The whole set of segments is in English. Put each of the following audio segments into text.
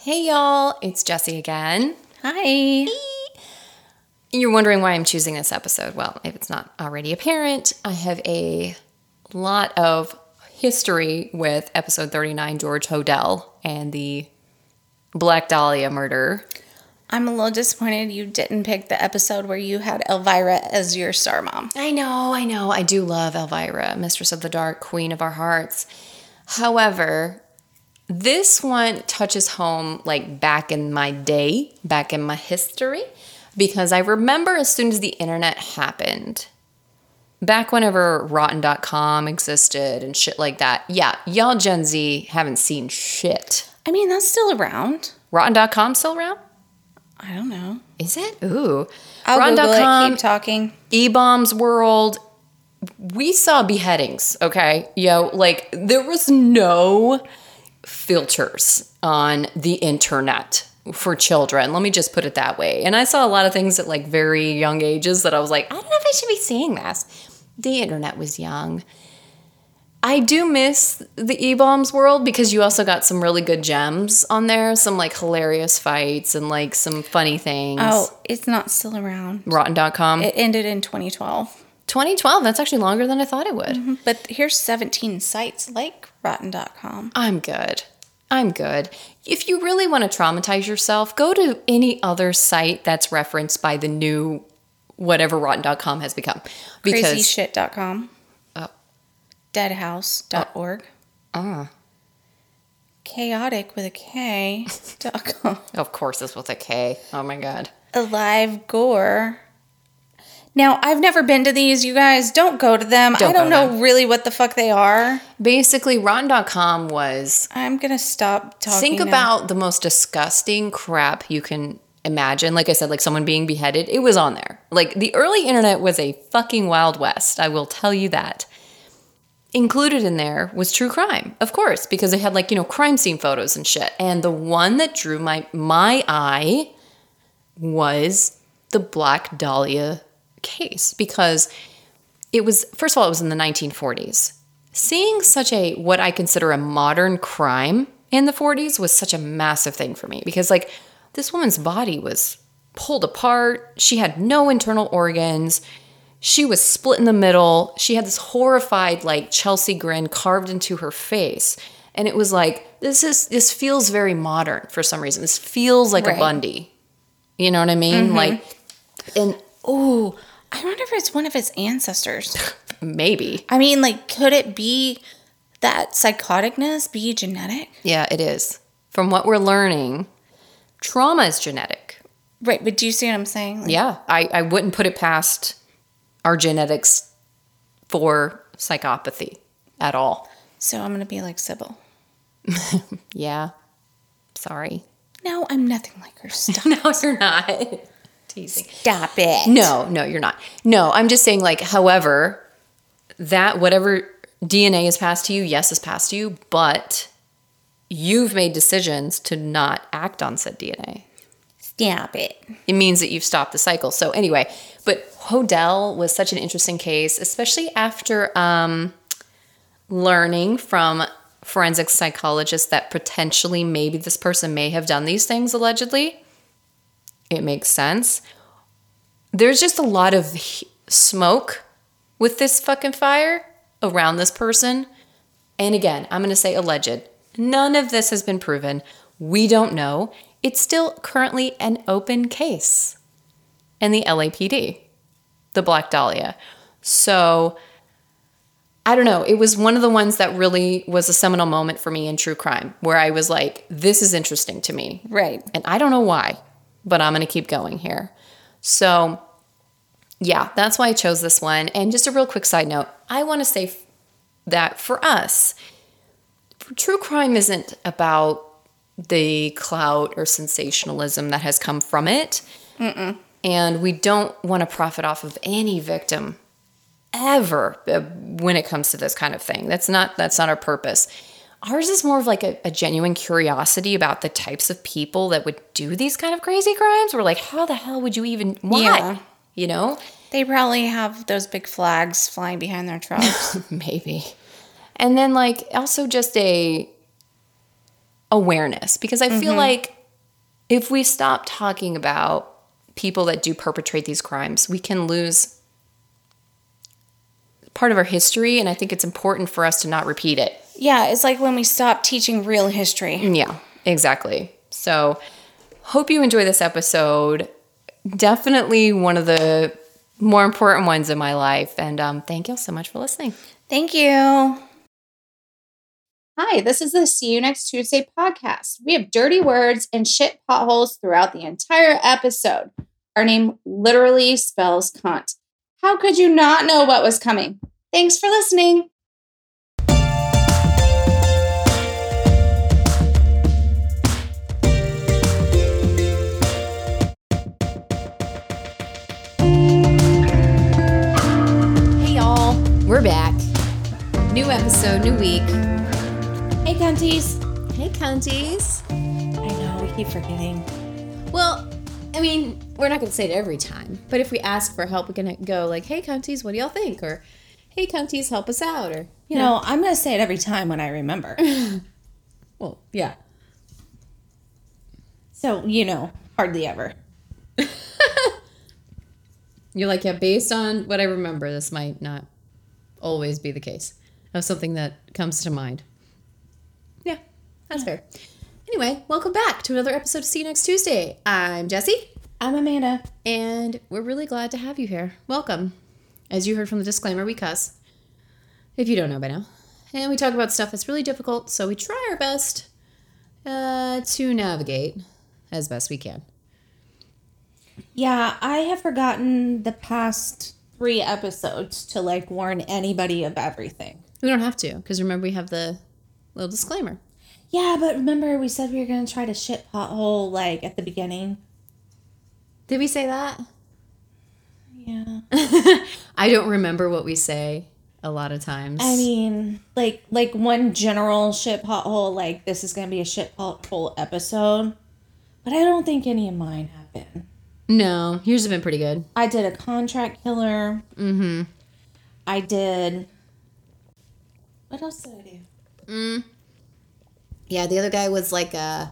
Hey y'all, it's Jessie again. Hi. You're wondering why I'm choosing this episode. Well, if it's not already apparent, I have a lot of history with episode 39, George Hodel, and the Black Dahlia murder. I'm a little disappointed you didn't pick the episode where you had Elvira as your star mom. I know, I know. I do love Elvira, Mistress of the Dark, Queen of Our Hearts. However, this one touches home like back in my day, back in my history, because I remember as soon as the internet happened, back whenever rotten.com existed and shit like that. Yeah, y'all Gen Z haven't seen shit. I mean, that's still around. Rotten.com still around? I don't know. Is it? Ooh. I'll Google it. Keep talking. eBaum's World. We saw beheadings, okay? Yo, like there was no filters on the internet for children. Let me just put it that way. And I saw a lot of things at like very young ages that I was like, I don't know if I should be seeing this. The internet was young. I do miss the E Bombs world because you also got some really good gems on there, some like hilarious fights and like some funny things. Oh, it's not still around. Rotten.com. It ended in 2012. 2012, that's actually longer than I thought it would. Mm-hmm. But here's 17 sites like rotten.com. I'm good. I'm good. If you really want to traumatize yourself, go to any other site that's referenced by the new whatever rotten.com has become. Because, Crazyshit.com. Oh. Deadhouse.org. Ah. Uh. Chaotic with a K. dot com. Of course, this was a K. Oh my God. Alive Gore. Now, I've never been to these, you guys. Don't go to them. Don't I don't know them. really what the fuck they are. Basically, Rotten.com was. I'm going to stop talking. Think now. about the most disgusting crap you can imagine. Like I said, like someone being beheaded. It was on there. Like the early internet was a fucking Wild West. I will tell you that. Included in there was true crime, of course, because they had like, you know, crime scene photos and shit. And the one that drew my my eye was the Black Dahlia case because it was, first of all, it was in the 1940s. Seeing such a, what I consider a modern crime in the 40s was such a massive thing for me because, like, this woman's body was pulled apart. She had no internal organs. She was split in the middle. She had this horrified, like, Chelsea grin carved into her face. And it was like, this is, this feels very modern for some reason. This feels like right. a Bundy. You know what I mean? Mm-hmm. Like, and, oh, I wonder if it's one of his ancestors. Maybe. I mean, like, could it be that psychoticness be genetic? Yeah, it is. From what we're learning, trauma is genetic. Right, but do you see what I'm saying? Like, yeah, I, I wouldn't put it past our genetics for psychopathy at all. So I'm going to be like Sybil. yeah. Sorry. No, I'm nothing like her. Stop. no, you're not teasing. Stop it. No, no, you're not. No, I'm just saying, like, however, that whatever DNA is passed to you, yes, is passed to you, but you've made decisions to not act on said DNA. Stop it. It means that you've stopped the cycle. So, anyway, but Hodel was such an interesting case, especially after um, learning from forensic psychologists that potentially maybe this person may have done these things allegedly it makes sense. There's just a lot of smoke with this fucking fire around this person. And again, I'm going to say alleged. None of this has been proven. We don't know. It's still currently an open case in the LAPD, the Black Dahlia. So I don't know. It was one of the ones that really was a seminal moment for me in true crime where I was like, this is interesting to me. Right. And I don't know why but I'm going to keep going here. So, yeah, that's why I chose this one. And just a real quick side note I want to say that for us, true crime isn't about the clout or sensationalism that has come from it. Mm-mm. And we don't want to profit off of any victim ever uh, when it comes to this kind of thing. That's not that's not our purpose. Ours is more of like a, a, genuine curiosity about the types of people that would do these kind of crazy crimes. We're like, how the hell would you even, why? Yeah. You know? They probably have those big flags flying behind their trucks. Maybe. And then, like, also just a, awareness because I feel mm-hmm. like if we stop talking about people that do perpetrate these crimes, we can lose part of our history. And I think it's important for us to not repeat it. Yeah, it's like when we stop teaching real history. Yeah, exactly. So, hope you enjoy this episode. Definitely one of the more important ones in my life. And um, thank you all so much for listening. Thank you. Hi, this is the See You Next Tuesday podcast. We have dirty words and shit potholes throughout the entire episode. Our name literally spells cunt. How could you not know what was coming? Thanks for listening. We're back. New episode, new week. Hey, cunties. Hey, cunties. I know, we keep forgetting. Well, I mean, we're not going to say it every time, but if we ask for help, we're going to go like, hey, cunties, what do y'all think? Or, hey, cunties, help us out. Or, you know. No, I'm going to say it every time when I remember. Well, yeah. so, you know, hardly ever. You're like, yeah, based on what I remember, this might not always be the case of something that comes to mind. Yeah, that's fair. Anyway, welcome back to another episode of See You Next Tuesday. I'm Jesse. I'm Amanda. and we're really glad to have you here. Welcome. As you heard from the disclaimer, we cuss. If you don't know by now. And we talk about stuff that's really difficult, so we try our best uh, to navigate as best we can. Yeah, I have forgotten the past three episodes to like warn anybody of everything. We don't have to, because remember, we have the little disclaimer. Yeah, but remember we said we were going to try to shit pothole like at the beginning? Did we say that? Yeah. I don't remember what we say a lot of times. I mean, like like one general shit pothole, like this is gonna be a shit pothole episode. But I don't think any of mine have been. No, yours have been pretty good. I did a contract killer. Mm-hmm. I did what else did I do? Mm. Yeah, the other guy was like, uh,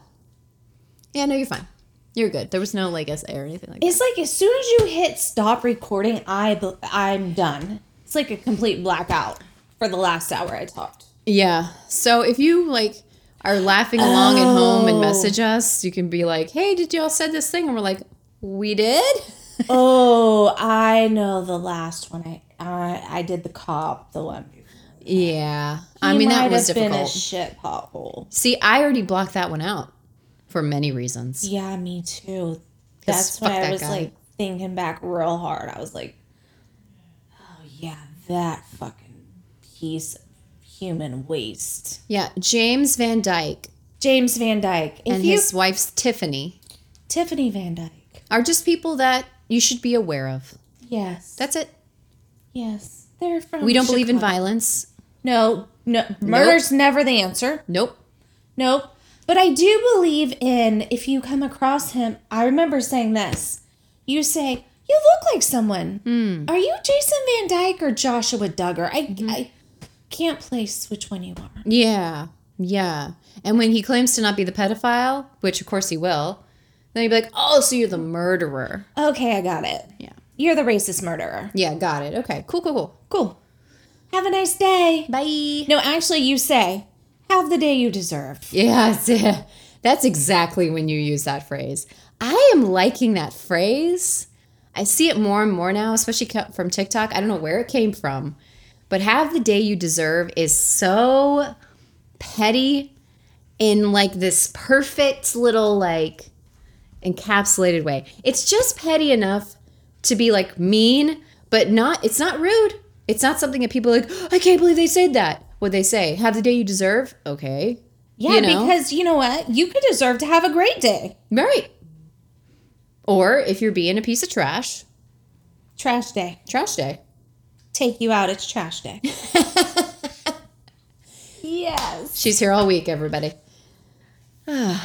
yeah, no, you're fine. You're good. There was no like SA or anything like that. It's like as soon as you hit stop recording, I I'm done. It's like a complete blackout for the last hour I talked. Yeah. So if you like are laughing along at home and Oh. message us, you can be like, hey, did y'all said this thing? And we're like, we did? oh, I know the last one. I I, I did the cop, the one. Yeah. I He mean, that was have been a difficult. shit pothole. See, I already blocked that one out for many reasons. Yeah, me too. That's when fuck I that was guy. like thinking back real hard. I was like, oh yeah, that fucking piece of human waste. Yeah. James Van Dyke James Van Dyke. If and you his wife's Tiffany Tiffany Van Dyke. Are just people that you should be aware of. Yes. That's it. yes. They're from We don't believe in violence. No, no murder's never the answer. Nope. Nope. But I do believe in if you come across him, I remember saying this. You say, You look like someone. Hmm. Are you Jason Van Dyke or Joshua Duggar? I, mm-hmm. I can't place which one you are. Yeah. Yeah. And when he claims to not be the pedophile, which of course he will, then you'd be like, oh, so you're the murderer. Okay, I got it. Yeah. You're the racist murderer. Yeah, got it. Okay. Cool, cool, cool. Cool. Have a nice day. Bye. No, actually, you say, Have the day you deserve. Yeah, it's- that's exactly when you use that phrase. I am liking that phrase. I see it more and more now, especially from TikTok. I don't know where it came from, but have the day you deserve is so petty in like this perfect little like encapsulated way. It's just petty enough to be like mean, but not it's not rude. It's not something that people are like, oh, I can't believe they said that. What they say, have the day you deserve. Okay. Yeah, You know? because you know what? You could deserve to have a great day. Right. Or if you're being a piece of trash, Trash day. trash day. Take you out. It's trash day. yes. She's here all week, everybody.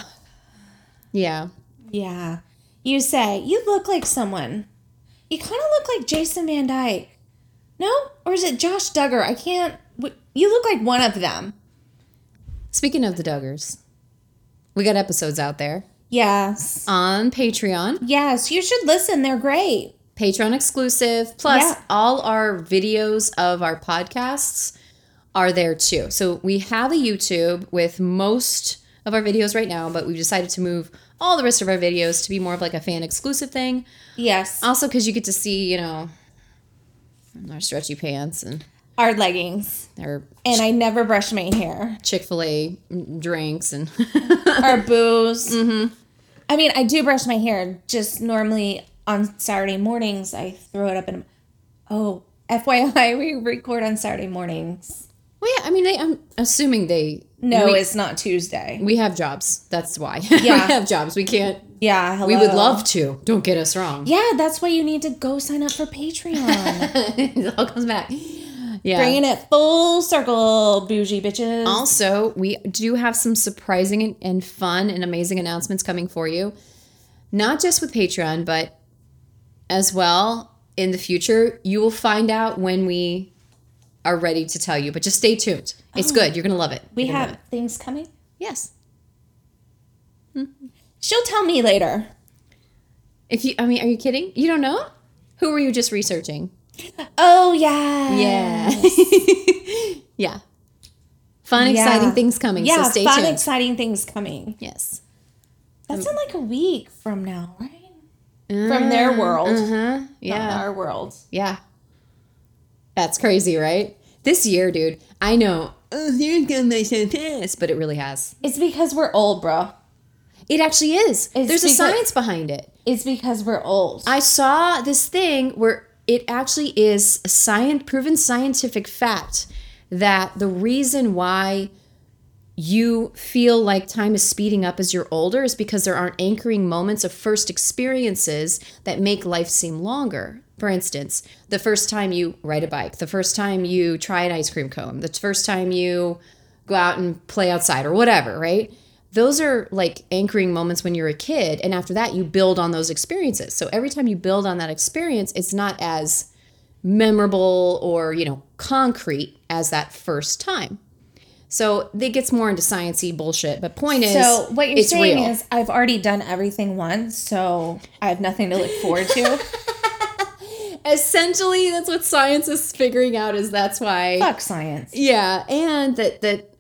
yeah. Yeah. You say, you look like someone. You kind of look like Jason Van Dyke. No? Or is it Josh Duggar? I can't. You look like one of them. Speaking of the Duggars, We got episodes out there Yes. on Patreon. Yes, you should listen. They're great. Patreon exclusive. Plus, Yeah. all our videos of our podcasts are there too. So we have a YouTube with most of our videos right now, but we've decided to move all the rest of our videos to be more of like a fan exclusive thing. Yes. Also, because you get to see, you know, our stretchy pants and Our leggings. our And I never brush my hair. Chick fil A drinks and Our booze. Mm-hmm. I mean, I do brush my hair. Just normally on Saturday mornings, I throw it up in. Oh, FYI, we record on Saturday mornings. well, yeah. I mean, I'm assuming they No, we, it's not Tuesday. we have jobs. That's why. Yeah. we have jobs. We can't. Yeah, hello. We would love to. Don't get us wrong. Yeah, that's why you need to go sign up for Patreon. it all comes back. Yeah. Bringing it full circle, bougie bitches. Also, we do have some surprising and, and fun and amazing announcements coming for you. Not just with Patreon, but as well in the future. You will find out when we are ready to tell you, but just stay tuned. It's oh. good. You're going to love it. Oh. we have it. things coming. Yes. Hmm. She'll tell me later. If you, I mean, are you kidding? You don't know? Who were you just researching? Oh yeah. Yeah. yeah. Fun, Yeah. exciting things coming. Yeah, so stay fun, tuned. exciting things coming. yes. That's mm. in like a week from now, right? Mm. From their world, Uh-huh. not Yeah. our world. Yeah. That's crazy, right? This year, dude, I know. Oh, you're gonna make so pissed, but it really has. It's because we're old, bro. It actually is. It's There's a science behind it. It's because we're old. I saw this thing where it actually is a science proven scientific fact that the reason why you feel like time is speeding up as you're older is because there aren't anchoring moments of first experiences that make life seem longer. For instance, the first time you ride a bike, the first time you try an ice cream cone, the first time you go out and play outside or whatever, right? Those are like anchoring moments when you're a kid. And after that, you build on those experiences. So every time you build on that experience, it's not as memorable or, you know, concrete as that first time. So it gets more into sciencey bullshit. But point is, so what you're saying real. is I've already done everything once, so I have nothing to look forward to. essentially that's what science is figuring out is that's why Fuck science. yeah and that that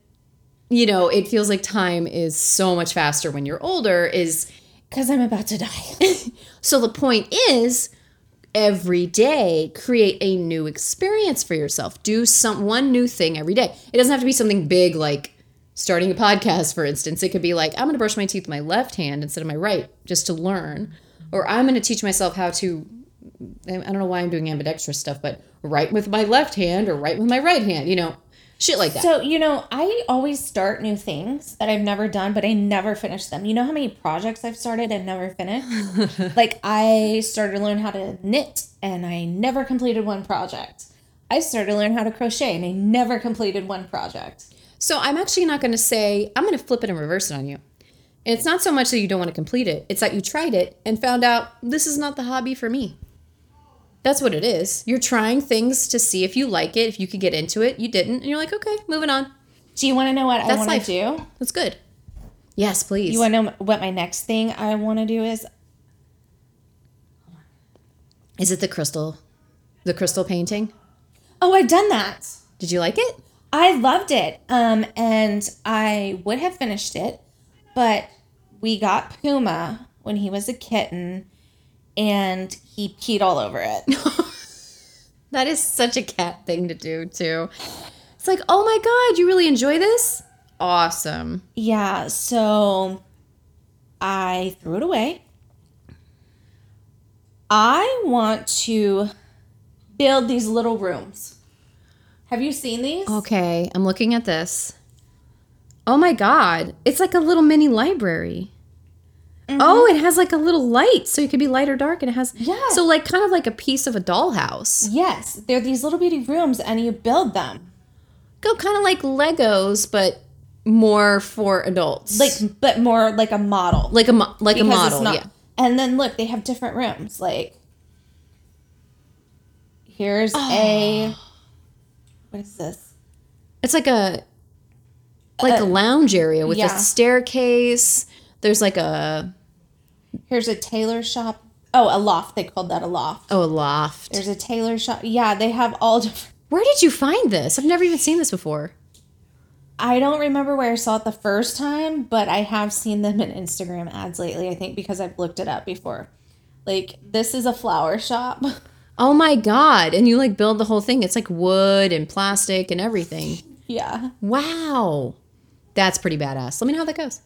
you know it feels like time is so much faster when you're older is Because I'm about to die. so the point is every day create a new experience for yourself do some one new thing every day it doesn't have to be something big like starting a podcast for instance it could be like i'm going to brush my teeth with my left hand instead of my right just to learn or i'm going to teach myself how to i don't know why i'm doing ambidextrous stuff but write with my left hand or write with my right hand you know shit like that So, you know, I always start new things that I've never done, but I never finish them. You know how many projects I've started and never finished? like, I started to learn how to knit and I never completed one project. I started to learn how to crochet and I never completed one project. So I'm actually not going to say, I'm going to flip it and reverse it on you. It's not so much that you don't want to complete it, it's that you tried it and found out this is not the hobby for me. That's what it is. You're trying things to see if you like it, if you could get into it. You didn't, and you're like, okay, moving on. Do you want to know what I That's want life. to do? That's good. Yes, please. You want to know what my next thing I want to do is? is it the crystal, the crystal painting? Oh, I've done that. Did you like it? I loved it. Um, and I would have finished it, but we got Puma when he was a kitten and he peed all over it. That is such a cat thing to do, too. It's like, oh my God, you really enjoy this? Awesome. yeah, so I threw it away. I want to build these little rooms. Have you seen these? Okay, I'm looking at this. Oh my god, it's like a little mini library. Oh, mm-hmm. it has like a little light, so it could be light or dark, and it has Yeah. So like kind of like a piece of a dollhouse. Yes, they're these little bitty rooms and you build them. Go kind of like Legos, but more for adults. Like but more like a model. like a mo- like a model. not- yeah. And then look, they have different rooms. Like here's Oh. a what is this? It's like a like a lounge area with yeah. a staircase. There's like a Here's a tailor shop. Oh, a loft. They called that a loft. oh a loft. There's a tailor shop. Yeah, they have all different. Where did you find this? I've never even seen this before. I don't remember where I saw it the first time, but I have seen them in Instagram ads lately, I think, because I've looked it up before. Like, this is a flower shop. Oh my god! And you like build the whole thing. It's like wood and plastic and everything. yeah. Wow, that's pretty badass. Let me know how that goes.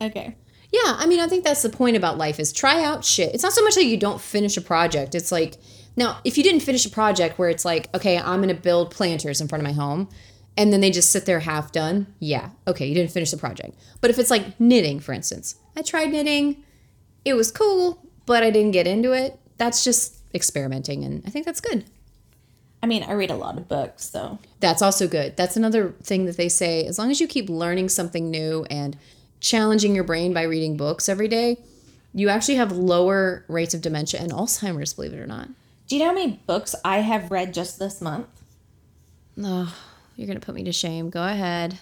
Okay. Yeah, I mean, I think that's the point about life is try out shit. It's not so much that you don't finish a project. It's like now, if you didn't finish a project where it's like, okay, I'm gonna build planters in front of my home, and then they just sit there half done. Yeah, okay, you didn't finish the project. But if it's like knitting, for instance, I tried knitting, it was cool, but I didn't get into it. That's just experimenting, and I think that's good. I mean, I read a lot of books, so. That's also good. That's another thing that they say. As long as you keep learning something new and challenging your brain by reading books every day, you actually have lower rates of dementia and Alzheimer's, believe it or not. Do you know how many books I have read just this month? Oh, you're going to put me to shame. Go ahead.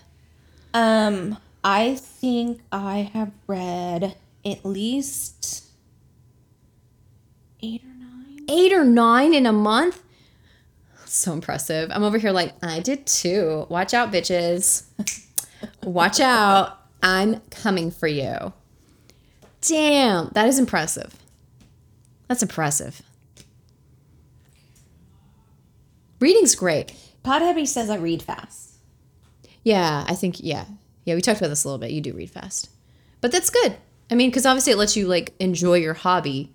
Um, I think I have read at least eight or nine. Eight or nine in a month? So impressive. I'm over here like, I did too. Watch out, bitches. Watch out. I'm coming for you. Damn, that is impressive. That's impressive. Reading's great. Pod Hubby says I read fast. Yeah, I think yeah, yeah. We talked about this a little bit. You do read fast, but that's good. I mean, because obviously it lets you like enjoy your hobby,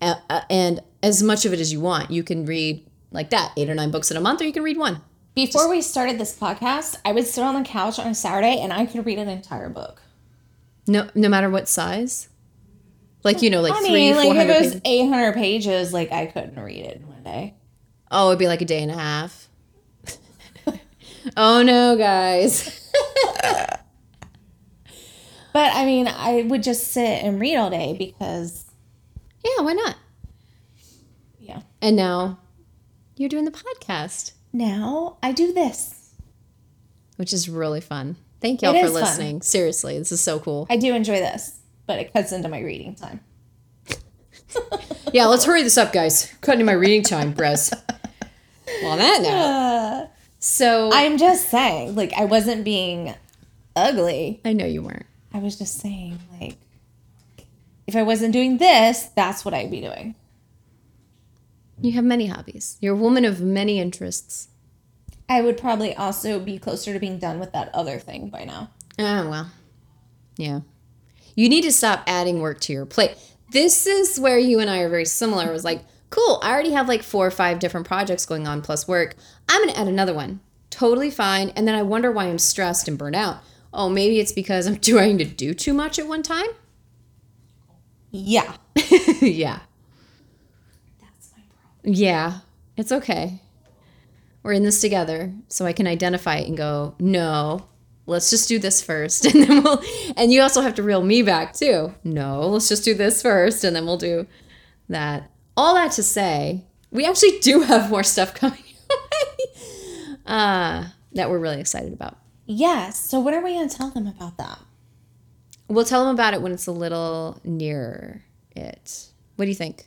uh, uh, and as much of it as you want. You can read like that eight or nine books in a month, or you can read one. Before we started this podcast, I would sit on the couch on a Saturday and I could read an entire book. No, no matter what size. Like you know, like I three, mean, like if it was 800 pages, like I couldn't read it in one day. Oh, it'd be like a day and a half. oh no, guys. But I mean, I would just sit and read all day because, Yeah, why not? yeah. And now you're doing the podcast. Now I do this. which is really fun. Thank y'all for is fun. listening. Seriously, this is so cool. I do enjoy this, but it cuts into my reading time. Yeah, let's hurry this up, guys. Cutting into my reading time, Brez. well, on that note, Uh, so I'm just saying, like, I wasn't being ugly. I know you weren't. I was just saying, like, if I wasn't doing this, that's what I'd be doing. You have many hobbies. You're a woman of many interests. I would probably also be closer to being done with that other thing by now. Oh well, yeah. You need to stop adding work to your plate. This is where you and I are very similar. It was like, cool. I already have like four or five different projects going on plus work. I'm gonna add another one. Totally fine. And then I wonder why I'm stressed and burnt out. Oh, maybe it's because I'm trying to do too much at one time. Yeah. yeah. That's my problem. Yeah, it's okay. We're in this together, so I can identify it and go, no, let's just do this first, and then we'll. And you also have to reel me back too. No, let's just do this first, and then we'll do that. All that to say, we actually do have more stuff coming away uh, that we're really excited about. Yes. So, what are we going to tell them about that? We'll tell them about it when it's a little nearer it. What do you think?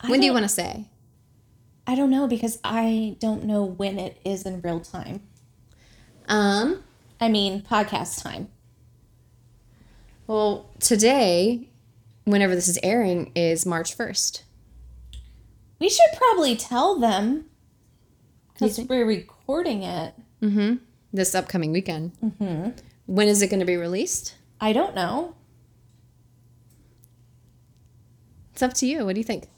I When do you want to say? I don't know because I don't know when it is in real time. Um, I mean, podcast time. Well, today, whenever this is airing, is March 1st. We should probably tell them because we're recording it. This upcoming weekend. Mm-hmm. When is it going to be released? I don't know. It's up to you. What do you think?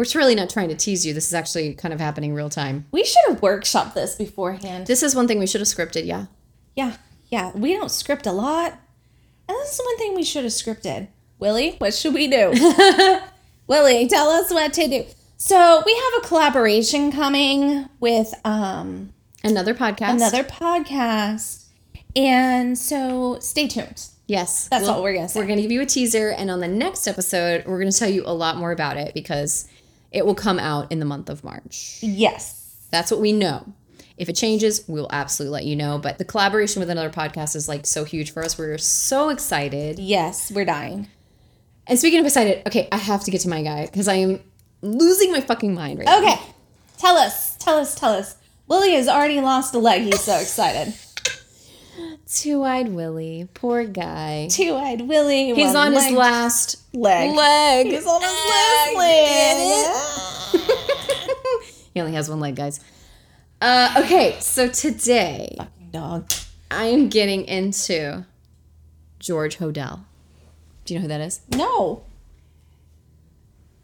We're really not trying to tease you. This is actually kind of happening real time. We should have workshopped this beforehand. This is one thing we should have scripted, yeah. Yeah, yeah. We don't script a lot. And this is one thing we should have scripted. Willie, what should we do? Willie, tell us what to do. So we have a collaboration coming with um Another podcast. another podcast. And so stay tuned. Yes. That's all we're gonna say. We're going to give you a teaser. And on the next episode, we're going to tell you a lot more about it because it will come out in the month of March. Yes. That's what we know. If it changes, we'll absolutely let you know. But the collaboration with another podcast is like so huge for us. We're so excited. Yes, we're dying. And speaking of excited, okay, I have to get to my guy because I am losing my fucking mind right now. Okay, tell us, tell us, tell us. Willie has already lost a leg. He's so excited. Two eyed Willie, poor guy. Two eyed Willie. He's on his last leg. leg. He's on his last leg. He only has one leg, guys. Uh, okay, so today Dog. I am getting into George Hodel. Do you know who that is? No,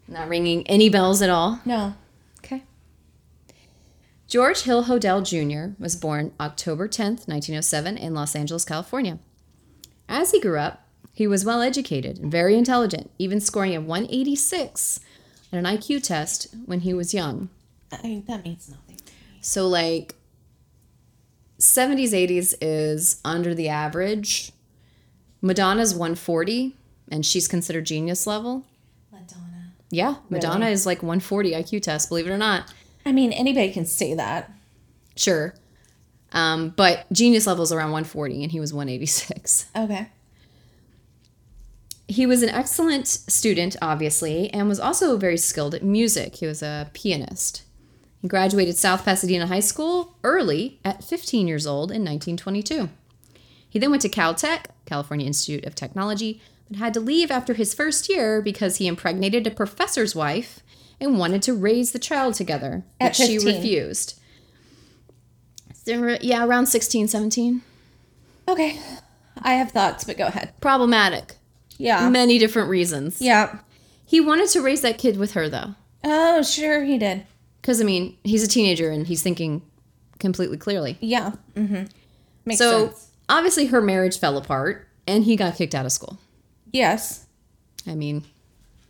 Not ringing any bells at all. no. George Hill Hodel Jr. was born October 10th, 1907, in Los Angeles, California. As he grew up, he was well educated and very intelligent, even scoring a 186 on an IQ test when he was young. I, mean, that means nothing. So, like, 70s, 80s is under the average. Madonna's 140, and she's considered genius level. Madonna. Yeah, Madonna is like 140 IQ test, believe it or not. I mean, anybody can say that. Sure. Um, but genius level is around 140, and he was 186. Okay. He was an excellent student, obviously, and was also very skilled at music. He was a pianist. He graduated South Pasadena High School early at 15 years old in 1922. He then went to Caltech, California Institute of Technology, but had to leave after his first year because he impregnated a professor's wife and wanted to raise the child together, At which she refused. Yeah, around 16, 17. Okay. I have thoughts, but go ahead. Problematic. Yeah. Many different reasons. Yeah. He wanted to raise that kid with her, though. Oh, sure he did. Because, I mean, he's a teenager and he's thinking completely clearly. Yeah. Mm-hmm. Makes so, sense. obviously, her marriage fell apart and he got kicked out of school. Yes. I mean,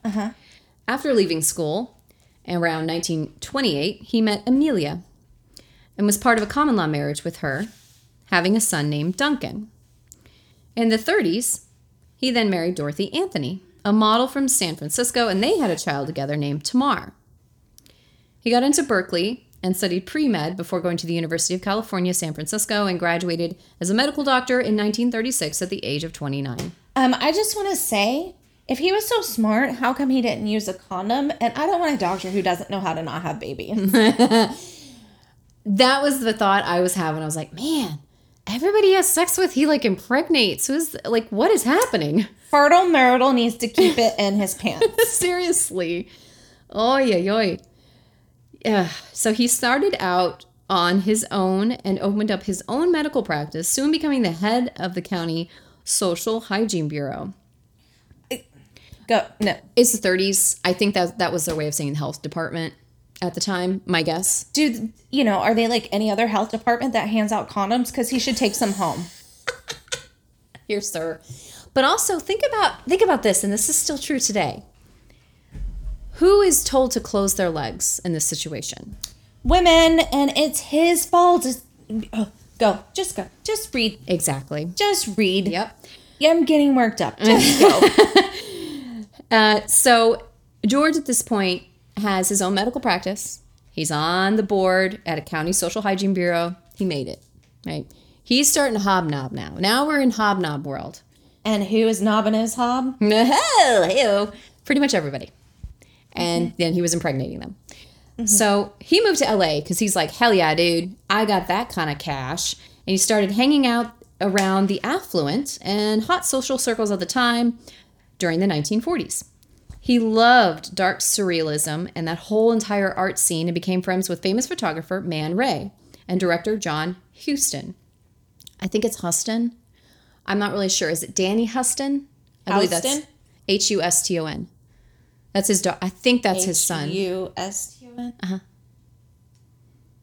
Uh huh. after leaving school, around 1928, he met Amelia and was part of a common law marriage with her, having a son named Duncan. In the 30s, he then married Dorothy Anthony, a model from San Francisco, and they had a child together named Tamar. He got into Berkeley and studied pre med before going to the University of California, San Francisco, and graduated as a medical doctor in 1936 at the age of 29. Um, I just want to say, if he was so smart, how come he didn't use a condom? And I don't want a doctor who doesn't know how to not have babies. that was the thought I was having. I was like, man, everybody has sex with, he like impregnates. Who's like, what is happening? Fertile Myrtle needs to keep it in his pants. Seriously. Oh, yeah, yoy. Yeah. So he started out on his own and opened up his own medical practice, soon becoming the head of the county social hygiene bureau. Go. No. It's the 30s. I think that that was their way of saying health department at the time, my guess. Dude, you know, are they like any other health department that hands out condoms? Because he should take some home. Here, sir. But also think about think about this, and this is still true today. Who is told to close their legs in this situation? Women, and it's his fault. Just, oh, go. Just go. Just read. Exactly. Just read. Yep. Yeah, I'm getting worked up. Just go. Uh, so George at this point has his own medical practice. He's on the board at a county social hygiene bureau. He made it, right? He's starting to hobnob now. Now we're in hobnob world. and who is knobbing his hob? Oh, ew. Pretty much everybody. And then he was impregnating them. So he moved to LA because he's like, hell yeah, dude, I got that kind of cash. And he started hanging out around the affluent and hot social circles of the time during the 1940s. He loved dark surrealism and that whole entire art scene and became friends with famous photographer Man Ray and director John Huston. I think it's Huston. I'm not really sure. Is it Danny Huston? I believe that's H U S T O N. That's his dog. I think that's his son. U S T U N. Uh huh.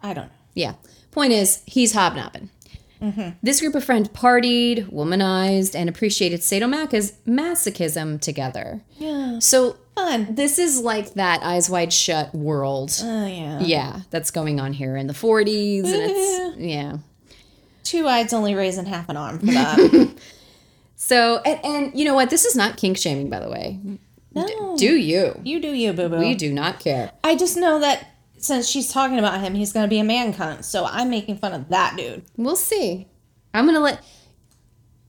I don't know. Yeah. Point is, he's hobnobbing. This group of friends partied, womanized, and appreciated sadomasochis- masochism together. Yeah. So Fun. this is like that eyes wide shut world. Oh yeah. yeah, that's going on here in the 40s, and it's yeah. Two eyes only raising half an arm for that. So and, and you know what? This is not kink shaming, by the way. no. Do you? you do you, boo boo. We do not care. I just know that since she's talking about him, he's gonna be a man cunt. So I'm making fun of that dude. We'll see. I'm gonna let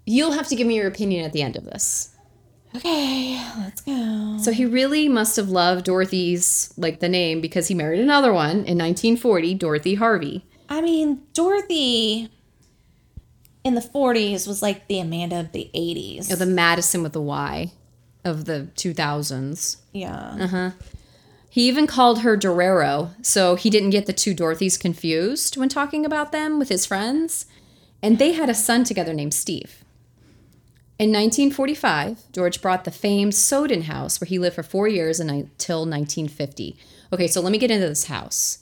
you'll have to give me your opinion at the end of this. Okay, let's go. So he really must have loved Dorothy's like the name because he married another one in 1940, Dorothy Harvey. I mean, Dorothy in the 40s was like the Amanda of the 80s. Or the Madison with the Y of the 2000s. yeah. Uh-huh. He even called her Dorero, so he didn't get the two Dorothys confused when talking about them with his friends. And they had a son together named Steve. In 1945, George brought the famed Sowden house where he lived for four years until 1950. Okay, so let me get into this house.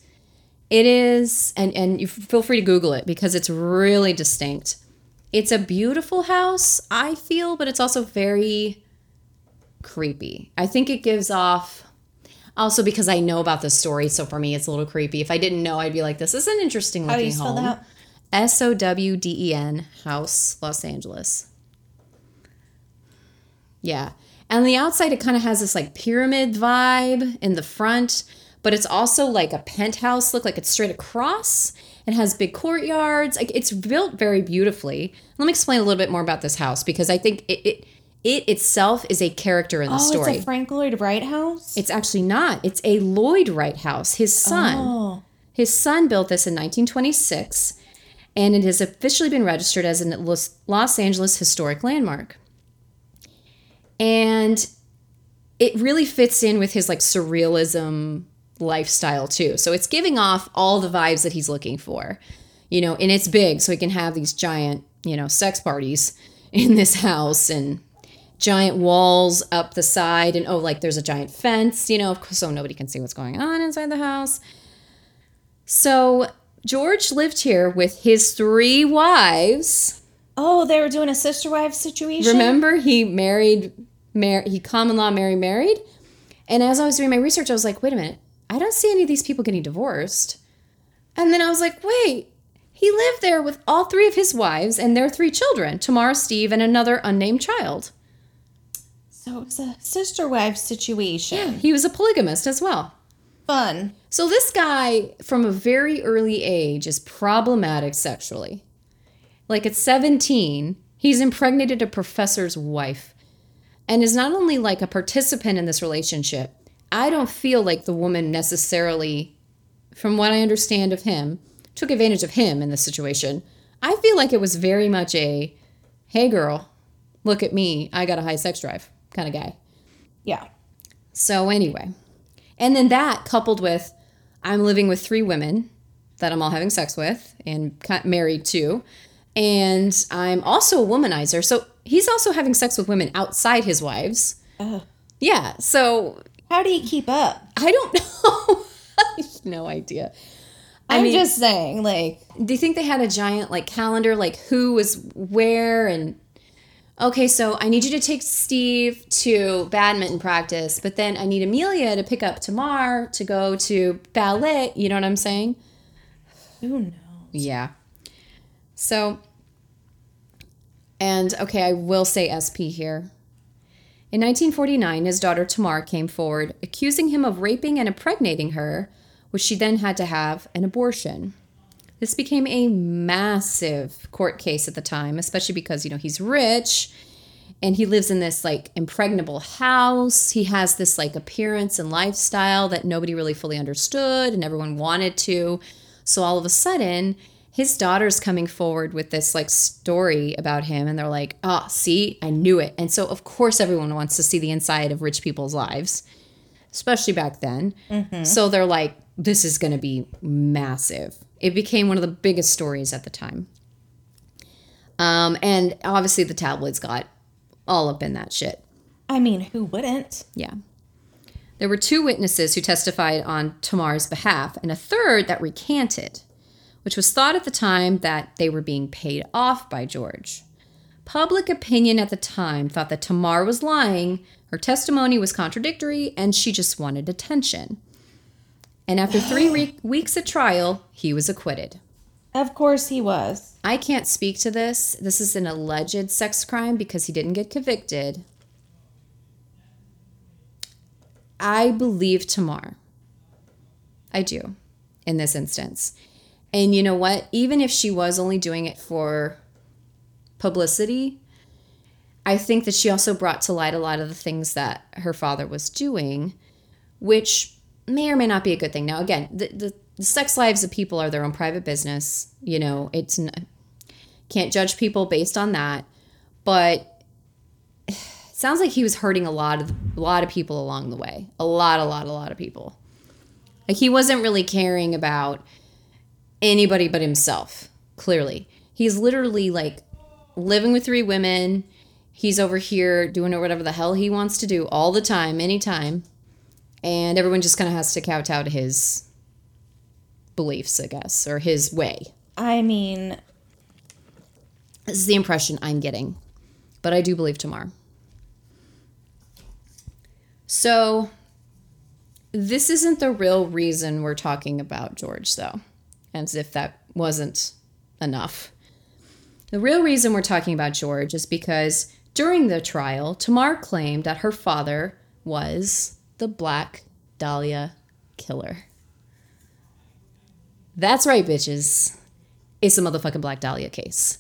It is, and, and you feel free to Google it because it's really distinct. It's a beautiful house, I feel, but it's also very creepy. I think it gives off, also because I know about this story, so for me it's a little creepy. If I didn't know, I'd be like, this is an interesting How do looking you spell home. that? S O W D E N House, Los Angeles. Yeah. And the outside, it kind of has this like pyramid vibe in the front, but it's also like a penthouse look, like it's straight across. It has big courtyards. Like it's built very beautifully. Let me explain a little bit more about this house because I think it it, it itself is a character in the story. Oh, story. it's a Frank Lloyd Wright house? it's actually not. It's a Lloyd Wright house. His son. Oh. His son built this in 1926, and it has officially been registered as a Los Angeles historic landmark. And it really fits in with his like surrealism lifestyle too. So it's giving off all the vibes that he's looking for. You know, and it's big, so he can have these giant, you know, sex parties in this house and giant walls up the side and oh like there's a giant fence, you know, so nobody can see what's going on inside the house. So George lived here with his three wives. Oh, they were doing a sister wife situation? Remember, he married, mar- he common law married, married. And as I was doing my research, I was like, wait a minute, I don't see any of these people getting divorced. And then I was like, wait, he lived there with all three of his wives and their three children, Tamara, Steve, and another unnamed child. So it was a sister wife situation. Yeah, He was a polygamist as well. Fun. So this guy, from a very early age, is problematic sexually. Like at 17, he's impregnated a professor's wife and is not only like a participant in this relationship, I don't feel like the woman necessarily, from what I understand of him, took advantage of him in this situation. I feel like it was very much a, hey girl, look at me, I got a high sex drive kind of guy. Yeah. So anyway, and then that coupled with I'm living with three women that I'm all having sex with and married to, and I'm also a womanizer. So he's also having sex with women outside his wives. Ugh. Yeah. So How do you keep up? I don't know. I no idea. I I'm mean- just saying, like, Do you think they had a giant like calendar, like who was where and okay, so I need you to take Steve to badminton practice, but then I need Amelia to pick up Tamar to go to ballet. You know what I'm saying? who knows? Yeah. So, and okay, I will say SP here. In 1949, his daughter Tamar came forward accusing him of raping and impregnating her, which she then had to have an abortion. This became a massive court case at the time, especially because, you know, he's rich and he lives in this like impregnable house. He has this like appearance and lifestyle that nobody really fully understood and everyone wanted to. So all of a sudden, his daughter's coming forward with this like story about him and they're like, "Oh, see, I knew it." And so of course everyone wants to see the inside of rich people's lives, especially back then. Mm-hmm. So they're like, "This is going to be massive." It became one of the biggest stories at the time. Um, and obviously the tabloids got all up in that shit. I mean, who wouldn't? Yeah. There were two witnesses who testified on Tamar's behalf and a third that recanted, which was thought at the time that they were being paid off by George. Public opinion at the time thought that Tamar was lying, her testimony was contradictory, and she just wanted attention. And after three re- weeks of trial, he was acquitted. Of course he was. I can't speak to this. This is an alleged sex crime because he didn't get convicted. I believe Tamar. I do. in this instance. And you know what? Even if she was only doing it for publicity, I think that she also brought to light a lot of the things that her father was doing, which may or may not be a good thing. Now, again, the, the, the sex lives of people are their own private business. You know, it's n- can't judge people based on that. But sounds like he was hurting a lot of a lot of people along the way. A lot, a lot, a lot of people. Like he wasn't really caring about anybody but himself. Clearly, he's literally like living with three women. He's over here doing whatever the hell he wants to do all the time, anytime. And everyone just kind of has to kowtow to his beliefs, I guess, or his way. I mean, This is the impression I'm getting. But I do believe Tamar. So, this isn't the real reason we're talking about George, though, as if that wasn't enough. The real reason we're talking about George is because during the trial, Tamar claimed that her father was the Black Dahlia killer. That's right, bitches. It's a motherfucking Black Dahlia case.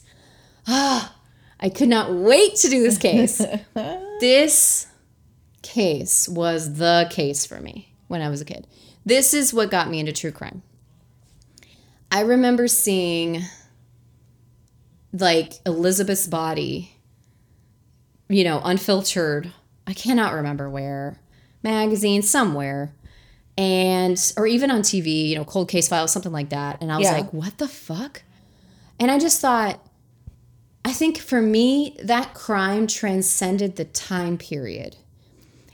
Ah, I could not wait to do this case. this case was the case for me when I was a kid. This is what got me into true crime. I remember seeing like Elizabeth's body, you know, unfiltered. I cannot remember where, magazine somewhere, and or even on TV, you know, cold case files, something like that. And I was Yeah. like, what the fuck? And I just thought, I think for me, that crime transcended the time period.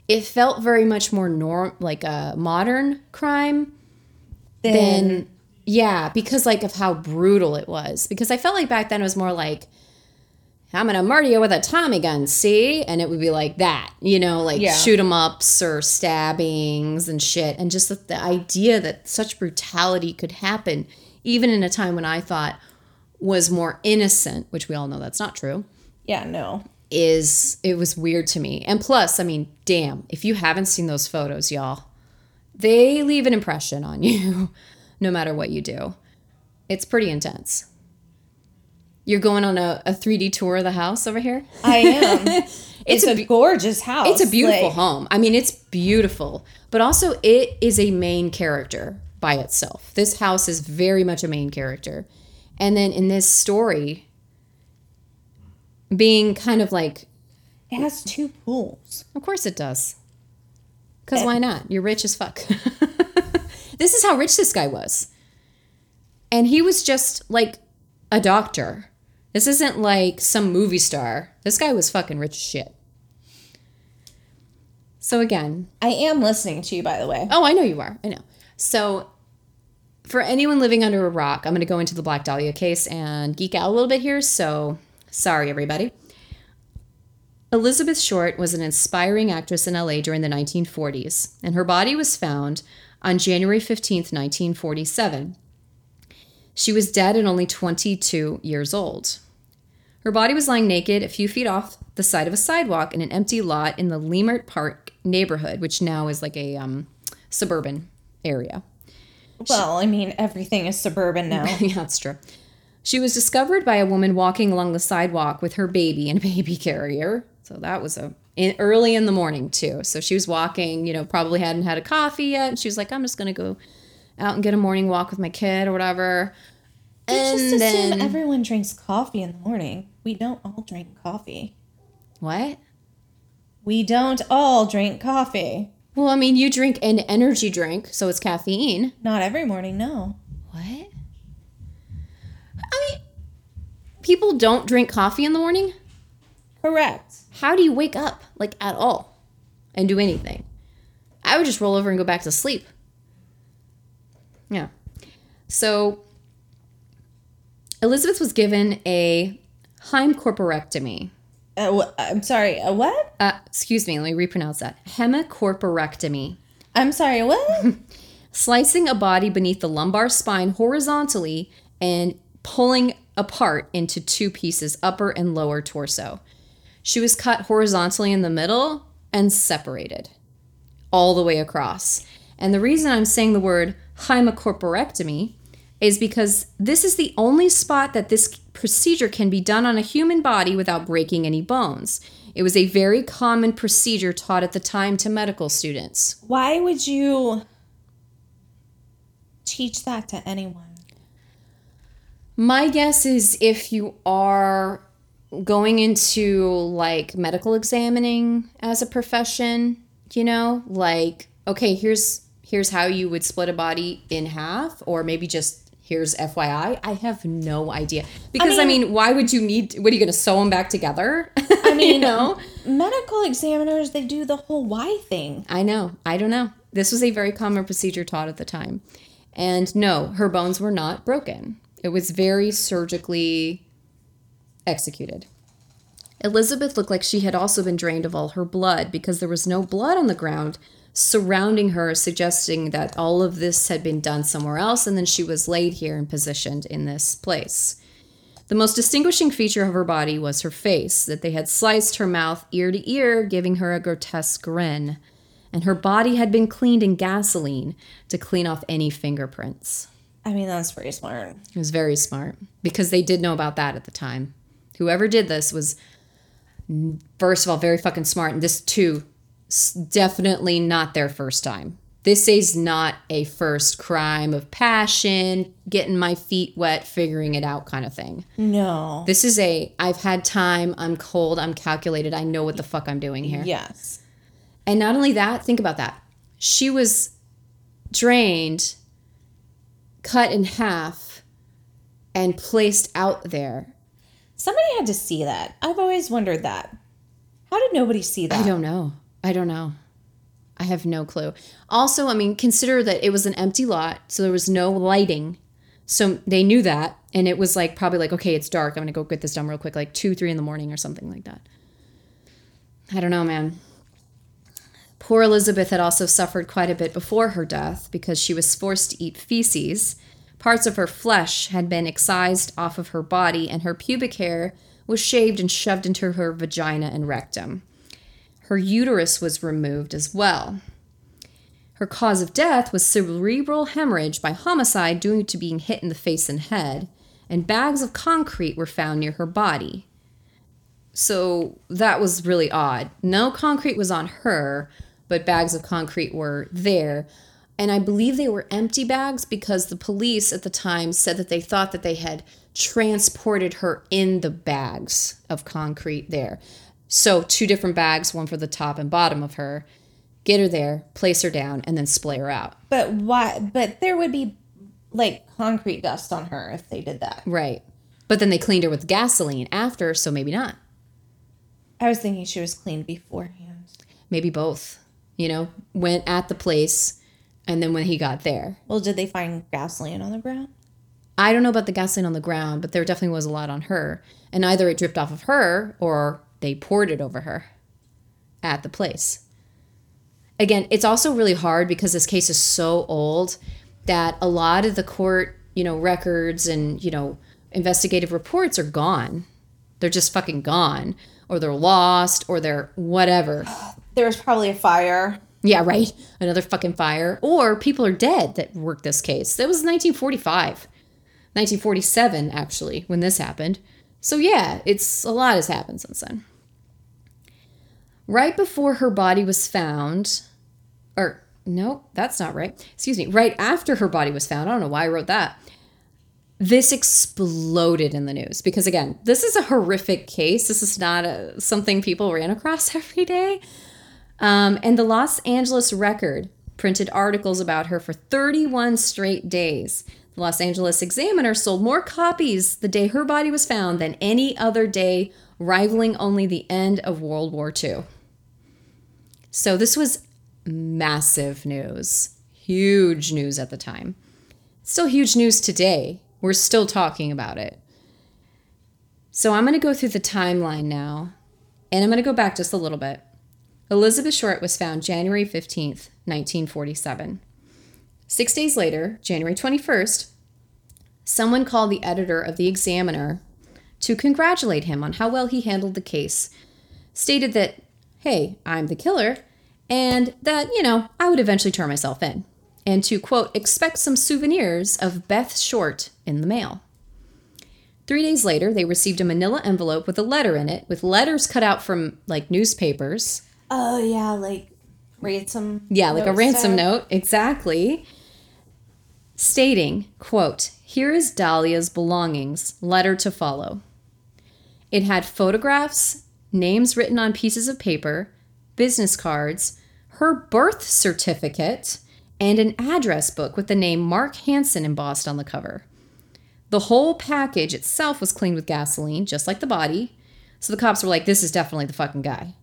It felt very much more norm like a modern crime then than yeah, because like of how brutal it was. Because I felt like back then it was more like I'm gonna murder you with a Tommy gun, see? And it would be like that, you know, like Yeah. shoot 'em ups or stabbings and shit. And just the, the idea that such brutality could happen, even in a time when I thought was more innocent, which we all know that's not true yeah, no. is it was weird to me. And plus, I mean, damn, if you haven't seen those photos, y'all, they leave an impression on you no matter what you do. It's pretty intense. You're going on a, a 3D tour of the house over here? I am. it's, a a, gorgeous house. It's a beautiful like- home. I mean, it's beautiful, but also it is a main character by itself. This house is very much a main character. And then in this story, being kind of like It has two pools. Of course it does. Because why not? You're rich as fuck. this is how rich this guy was. And he was just like a doctor. This isn't like some movie star. This guy was fucking rich as shit. So again, I am listening to you, by the way. oh, I know you are. I know. So for anyone living under a rock, I'm going to go into the Black Dahlia case and geek out a little bit here. So sorry, everybody. Elizabeth Short was an inspiring actress in LA during the 1940s, and her body was found on January 15th, 1947. She was dead at only 22 years old. Her body was lying naked a few feet off the side of a sidewalk in an empty lot in the Leimert Park neighborhood, which now is like a um, suburban area. Well, I mean, everything is suburban now. yeah, that's true. She was discovered by a woman walking along the sidewalk with her baby in a baby carrier. So that was a in, early in the morning too. So she was walking, you know, probably hadn't had a coffee yet. And she was like, "I'm just gonna go out and get a morning walk with my kid or whatever." You just assume then everyone drinks coffee in the morning. We don't all drink coffee. what? We don't all drink coffee. Well, I mean, you drink an energy drink, so it's caffeine. Not every morning, no. What? I mean, people don't drink coffee in the morning. Correct. how do you wake up like at all and do anything? I would just roll over and go back to sleep. Yeah. So Elizabeth was given a hemicorporectomy. Uh, I'm sorry, a what? Uh, excuse me, let me repronounce that. Hemicorporectomy. I'm sorry, what? Slicing a body beneath the lumbar spine horizontally and pulling apart into two pieces, upper and lower torso. She was cut horizontally in the middle and separated all the way across. And the reason I'm saying the word hemicorporectomy is because this is the only spot that this procedure can be done on a human body without breaking any bones. It was a very common procedure taught at the time to medical students. Why would you teach that to anyone? My guess is if you are going into like medical examining as a profession, you know, like okay, here's here's how you would split a body in half or maybe just here's FYI. I have no idea. Because I mean, mean- why would you need what are you going to sew them back together? I mean, you know. medical examiners, they do the whole why thing. I know. I don't know. This was a very common procedure taught at the time. And no, her bones were not broken. It was very surgically executed. Elizabeth looked like she had also been drained of all her blood because there was no blood on the ground surrounding her, suggesting that all of this had been done somewhere else and then she was laid here and positioned in this place. The most distinguishing feature of her body was her face, that they had sliced her mouth ear to ear, giving her a grotesque grin. And her body had been cleaned in gasoline to clean off any fingerprints. I mean, that's pretty smart. It was very smart because they did know about that at the time. Whoever did this was, first of all, very fucking smart. And this, too, definitely not their first time. This is not a first crime of passion, getting my feet wet, figuring it out kind of thing. No. This is a I've had time, I'm cold, I'm calculated, I know what the fuck I'm doing here. Yes. And not only that, think about that. She was drained, cut in half, and placed out there. Somebody had to see that. I've always wondered that. How did nobody see that? I don't know. I don't know. I have no clue. Also, I mean, consider that it was an empty lot, so there was no lighting. So they knew that, and it was like probably like, okay, it's dark. I'm gonna go get this done real quick, like two, three in the morning or something like that. I don't know, man. Poor Elizabeth had also suffered quite a bit before her death because she was forced to eat feces. Parts of her flesh had been excised off of her body, and her pubic hair was shaved and shoved into her vagina and rectum. Her uterus was removed as well. Her cause of death was cerebral hemorrhage by homicide due to being hit in the face and head, and bags of concrete were found near her body. So that was really odd. No concrete was on her, but bags of concrete were there. And I believe they were empty bags because the police at the time said that they thought that they had transported her in the bags of concrete there. So, two different bags, one for the top and bottom of her. Get her there, place her down, and then splay her out. But why? But there would be like concrete dust on her if they did that. Right. But then they cleaned her with gasoline after, so maybe not. I was thinking she was cleaned beforehand. Maybe both. You know, went at the place and then when he got there. Well, did they find gasoline on the ground? I don't know about the gasoline on the ground, but there definitely was a lot on her. And either it dripped off of her or they poured it over her at the place. Again, it's also really hard because this case is so old that a lot of the court, you know, records and, you know, investigative reports are gone. They're just fucking gone or they're lost or they're whatever. There was probably a fire. Yeah, right. Another fucking fire. Or people are dead that worked this case. That was 1945. 1947, actually, when this happened. So, yeah, it's a lot has happened since then. Right before her body was found, or no, that's not right. Excuse me. Right after her body was found, I don't know why I wrote that. This exploded in the news because, again, this is a horrific case. This is not a, something people ran across every day. Um, and the Los Angeles Record printed articles about her for 31 straight days. The Los Angeles Examiner sold more copies the day her body was found than any other day, rivaling only the end of World War II. So this was massive news, huge news at the time. Still huge news today. We're still talking about it. So I'm going to go through the timeline now, and I'm going to go back just a little bit. Elizabeth Short was found January 15th, 1947. Six days later, January 21st, someone called the editor of the Examiner to congratulate him on how well he handled the case, stated that, hey, I'm the killer, and that, you know, I would eventually turn myself in. And to quote, expect some souvenirs of Beth Short in the mail. Three days later, they received a manila envelope with a letter in it, with letters cut out from like newspapers. Oh yeah, like ransom. Yeah, like a ransom stuff. note, exactly. Stating, quote, here is Dahlia's belongings, letter to follow. It had photographs, names written on pieces of paper, business cards, her birth certificate, and an address book with the name Mark Hansen embossed on the cover. The whole package itself was cleaned with gasoline, just like the body. So the cops were like, this is definitely the fucking guy.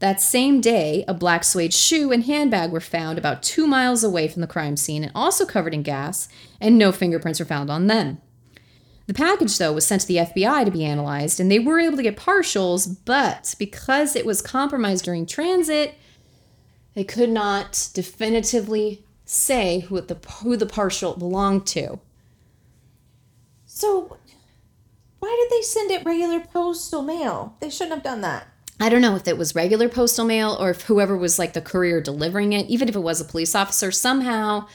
That same day, a black suede shoe and handbag were found about two miles away from the crime scene and also covered in gas, and no fingerprints were found on them. The package, though, was sent to the FBI to be analyzed, and they were able to get partials, but because it was compromised during transit, they could not definitively say who the, who the partial belonged to. So, why did they send it regular postal mail? They shouldn't have done that. I don't know if it was regular postal mail or if whoever was like the courier delivering it, even if it was a police officer, somehow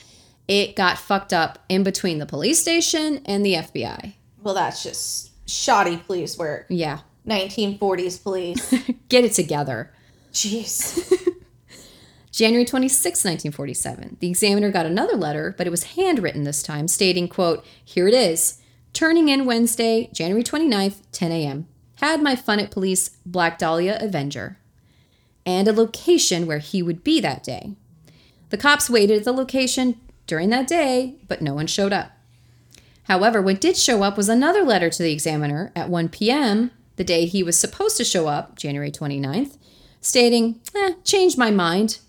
it got fucked up in between the police station and the FBI. Well, that's just shoddy police work. Yeah. 1940s police. Get it together. Jeez. January 26, 1947. The examiner got another letter, but it was handwritten this time, stating, quote, Here it is. Turning in Wednesday, January 29th, 10 a.m. Had my fun at police, Black Dahlia Avenger. And a location where he would be that day. The cops waited at the location during that day, but no one showed up. However, what did show up was another letter to the examiner at 1 p.m., the day he was supposed to show up, January 29th, stating, eh, changed my mind.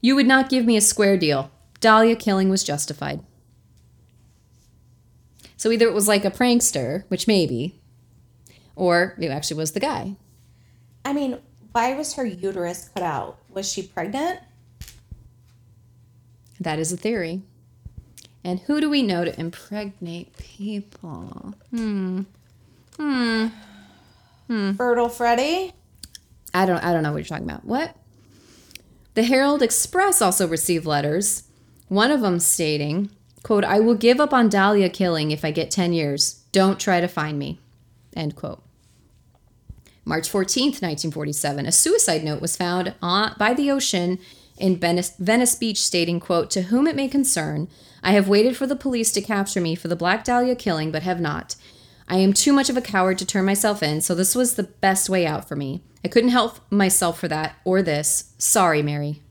You would not give me a square deal. Dahlia killing was justified. So either it was like a prankster, which maybe, or it actually was the guy. I mean, why was her uterus cut out? Was she pregnant? That is a theory. And who do we know to impregnate people? Hmm. Hmm. Hmm. Fertile Freddy? I don't I don't know what you're talking about. What? The Herald Express also received letters, one of them stating, quote, I will give up on Dahlia killing if I get 10 years. Don't try to find me. End quote. March 14th, 1947, a suicide note was found on, by the ocean in Venice, Beach stating, quote, To whom it may concern, I have waited for the police to capture me for the Black Dahlia killing, but have not. I am too much of a coward to turn myself in, so this was the best way out for me. I couldn't help myself for that or this. Sorry, Mary.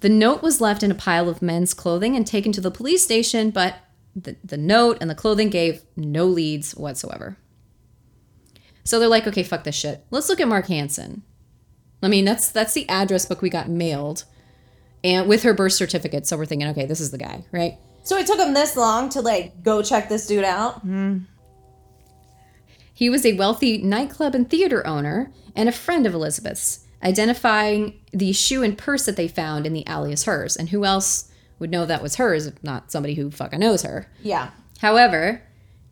The note was left in a pile of men's clothing and taken to the police station, but the, the note and the clothing gave no leads whatsoever. So they're like, okay, fuck this shit. Let's look at Mark Hansen. I mean, that's that's the address book we got mailed, and with her birth certificate. So we're thinking, okay, this is the guy, right? So it took him this long to like go check this dude out. Hmm. He was a wealthy nightclub and theater owner and a friend of Elizabeth's, identifying the shoe and purse that they found in the alley as hers. And who else would know that was hers if not somebody who fucking knows her? Yeah. However,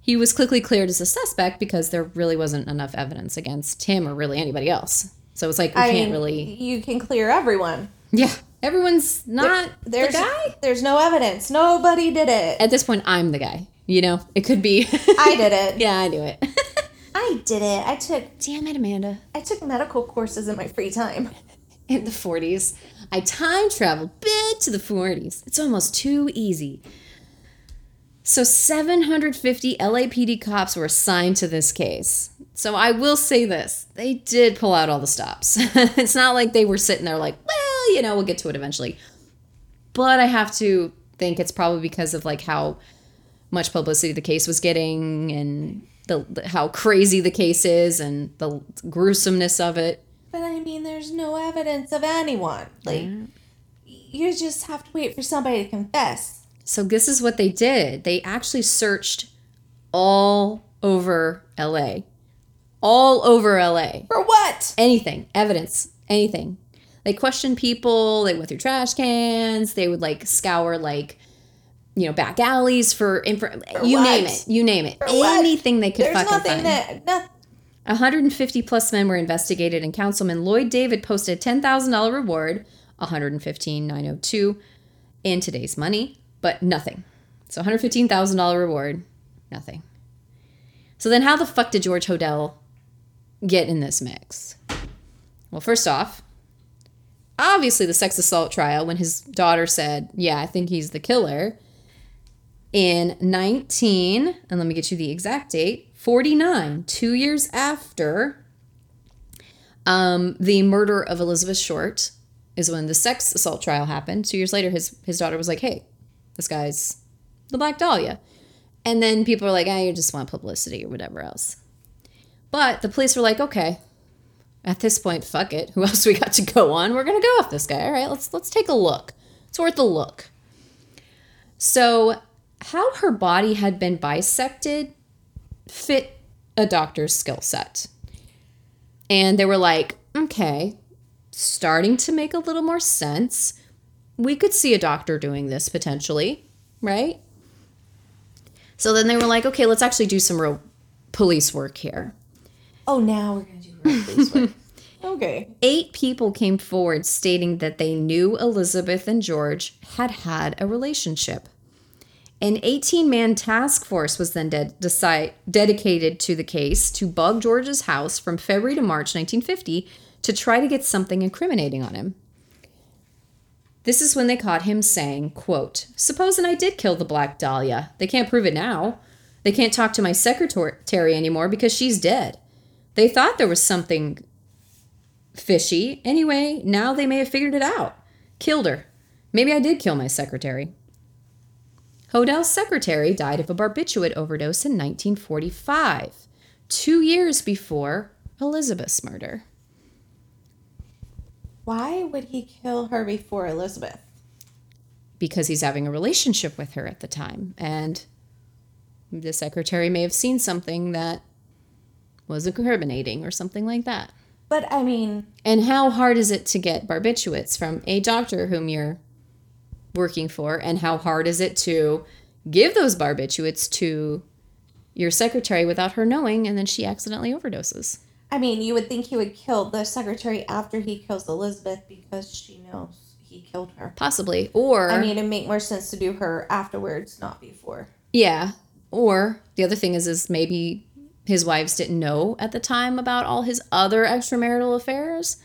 he was quickly cleared as a suspect because there really wasn't enough evidence against him or really anybody else. So it's like we I can't mean, really. you can clear everyone. Yeah, everyone's not There's the guy. There's no evidence. Nobody did it. At this point, I'm the guy. You know, it could be. I did it. yeah, I do it. I did it. I took Damn it, Amanda. I took medical courses in my free time. in the 40s. I time traveled back to the 40s. It's almost too easy. So 750 LAPD cops were assigned to this case. So I will say this they did pull out all the stops. it's not like they were sitting there like, well, you know, we'll get to it eventually. But I have to think it's probably because of like how much publicity the case was getting and the, the how crazy the case is and the gruesomeness of it. But I mean, there's no evidence of anyone. Like, you just have to wait for somebody to confess. So this is what they did. They actually searched all over LA. All over LA. For what? Anything, evidence, anything. They questioned people, they went through trash cans, they would like scour like you know, back alleys for info you what? name it. You name it. what? Anything they could There's fucking nothing find. that. Not, 150 plus men were investigated, and Councilman Lloyd Davies posted a $10,000 reward, 115,902 in today's money, but nothing. So $115,000 reward, nothing. So then, how the fuck did George Hodel get in this mix? Well, first off, obviously the sex assault trial when his daughter said, "Yeah, I think he's the killer." In 19, and let me get you the exact date, 49, 2 years after um, the murder of Elizabeth Short is when the sex assault trial happened. 2 years later his his daughter was like, "Hey, this guy's the Black Dahlia." And then people are like, "Ah, you just want publicity or whatever else." But the police were like, "Okay, at this point, fuck it. Who else we got to go on? We're gonna go off this guy. All right, let's let's take a look. It's worth a look. So, how her body had been bisected fit a doctor's skill set, and they were like, okay, starting to make a little more sense. We could see a doctor doing this potentially, right? So then they were like, okay, let's actually do some real police work here. Oh, now we're gonna do real police work. okay. Eight people came forward stating that they knew Elizabeth and George had had a relationship. An 18 man task force was then de- decide- dedicated to the case to bug George's house from February to March 1950 to try to get something incriminating on him. This is when they caught him saying, quote, Supposing I did kill the Black Dahlia. They can't prove it now. They can't talk to my secretary anymore because she's dead. They thought there was something fishy. Anyway, now they may have figured it out. Killed her. Maybe I did kill my secretary. Hodel's secretary died of a barbiturate overdose in 1945, two years before Elizabeth's murder. Why would he kill her before Elizabeth? Because he's having a relationship with her at the time. And the secretary may have seen something that was incriminating or something like that. But I mean, And how hard is it to get barbiturates from a doctor whom you're working for? And how hard is it to give those barbiturates to your secretary without her knowing and then she accidentally overdoses? I mean, you would think he would kill the secretary after he kills Elizabeth because she knows he killed her. Possibly. Or I mean, it'd make more sense to do her afterwards, not before. Yeah. Or the other thing is is maybe his wives didn't know at the time about all his other extramarital affairs.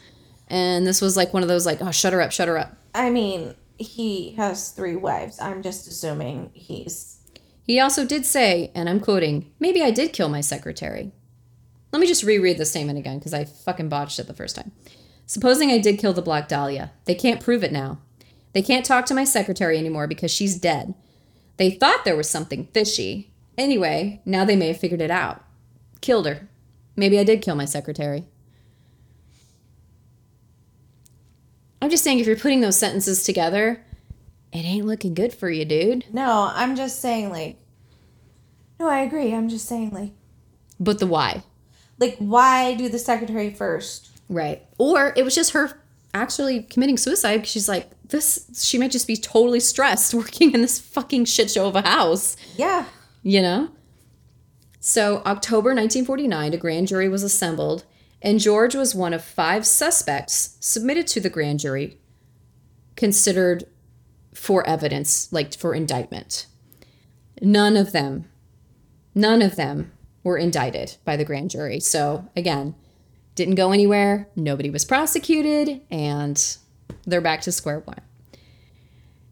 And this was like one of those like, oh shut her up, shut her up. I mean, he has three wives. I'm just assuming he's. He also did say, and I'm quoting, maybe I did kill my secretary. Let me just reread the statement again because I fucking botched it the first time. Supposing I did kill the Black Dahlia, they can't prove it now. They can't talk to my secretary anymore because she's dead. They thought there was something fishy. Anyway, now they may have figured it out. Killed her. Maybe I did kill my secretary. I'm just saying, if you're putting those sentences together, it ain't looking good for you, dude. No, I'm just saying, like. No, I agree. I'm just saying, like. But the why? Like, why do the secretary first? Right. Or it was just her actually committing suicide because she's like, this, she might just be totally stressed working in this fucking shit show of a house, Yeah. you know? So, October 1949, a grand jury was assembled, and George was one of five suspects submitted to the grand jury, considered for evidence, like for indictment. None of them, none of them were indicted by the grand jury. So, again, didn't go anywhere, nobody was prosecuted, and they're back to square one.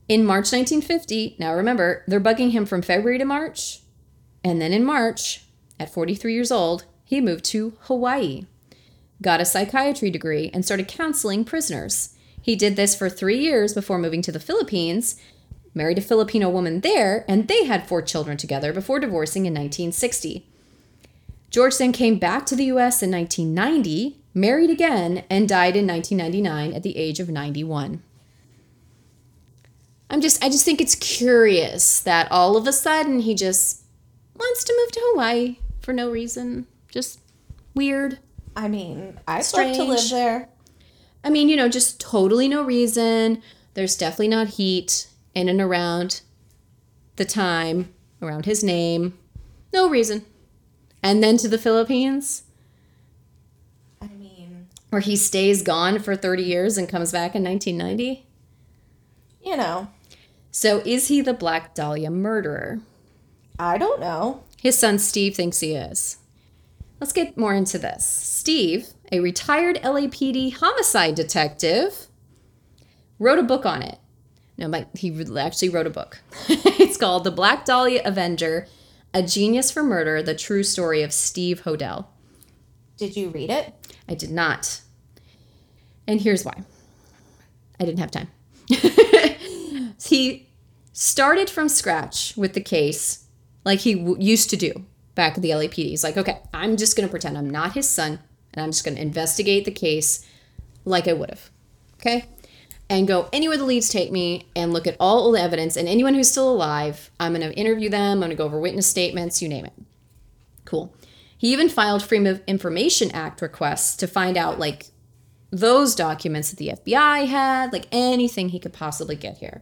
In March 1950, now remember, they're bugging him from February to March, and then in March, at 43 years old, he moved to Hawaii, got a psychiatry degree, and started counseling prisoners. He did this for three years before moving to the Philippines, married a Filipino woman there, and they had four children together before divorcing in 1960. George then came back to the US in 1990, married again, and died in 1999 at the age of 91. I'm just I just think it's curious that all of a sudden he just wants to move to Hawaii for no reason. Just weird. I mean, I'd like to live there. I mean, you know, just totally no reason. There's definitely not heat in and around the time, around his name. No reason. And then to the Philippines. I mean, where he stays gone for 30 years and comes back in 1990? You know, So, is he the Black Dahlia murderer? I don't know. His son Steve thinks he is. Let's get more into this. Steve, a retired LAPD homicide detective, wrote a book on it. No, but he actually wrote a book. it's called The Black Dahlia Avenger A Genius for Murder The True Story of Steve Hodel. Did you read it? I did not. And here's why I didn't have time. he started from scratch with the case like he w- used to do back at the LAPD. He's like, okay, I'm just going to pretend I'm not his son and I'm just going to investigate the case like I would have. Okay? And go anywhere the leads take me and look at all the evidence and anyone who's still alive. I'm going to interview them. I'm going to go over witness statements, you name it. Cool. He even filed Freedom of Information Act requests to find out like those documents that the FBI had, like anything he could possibly get here.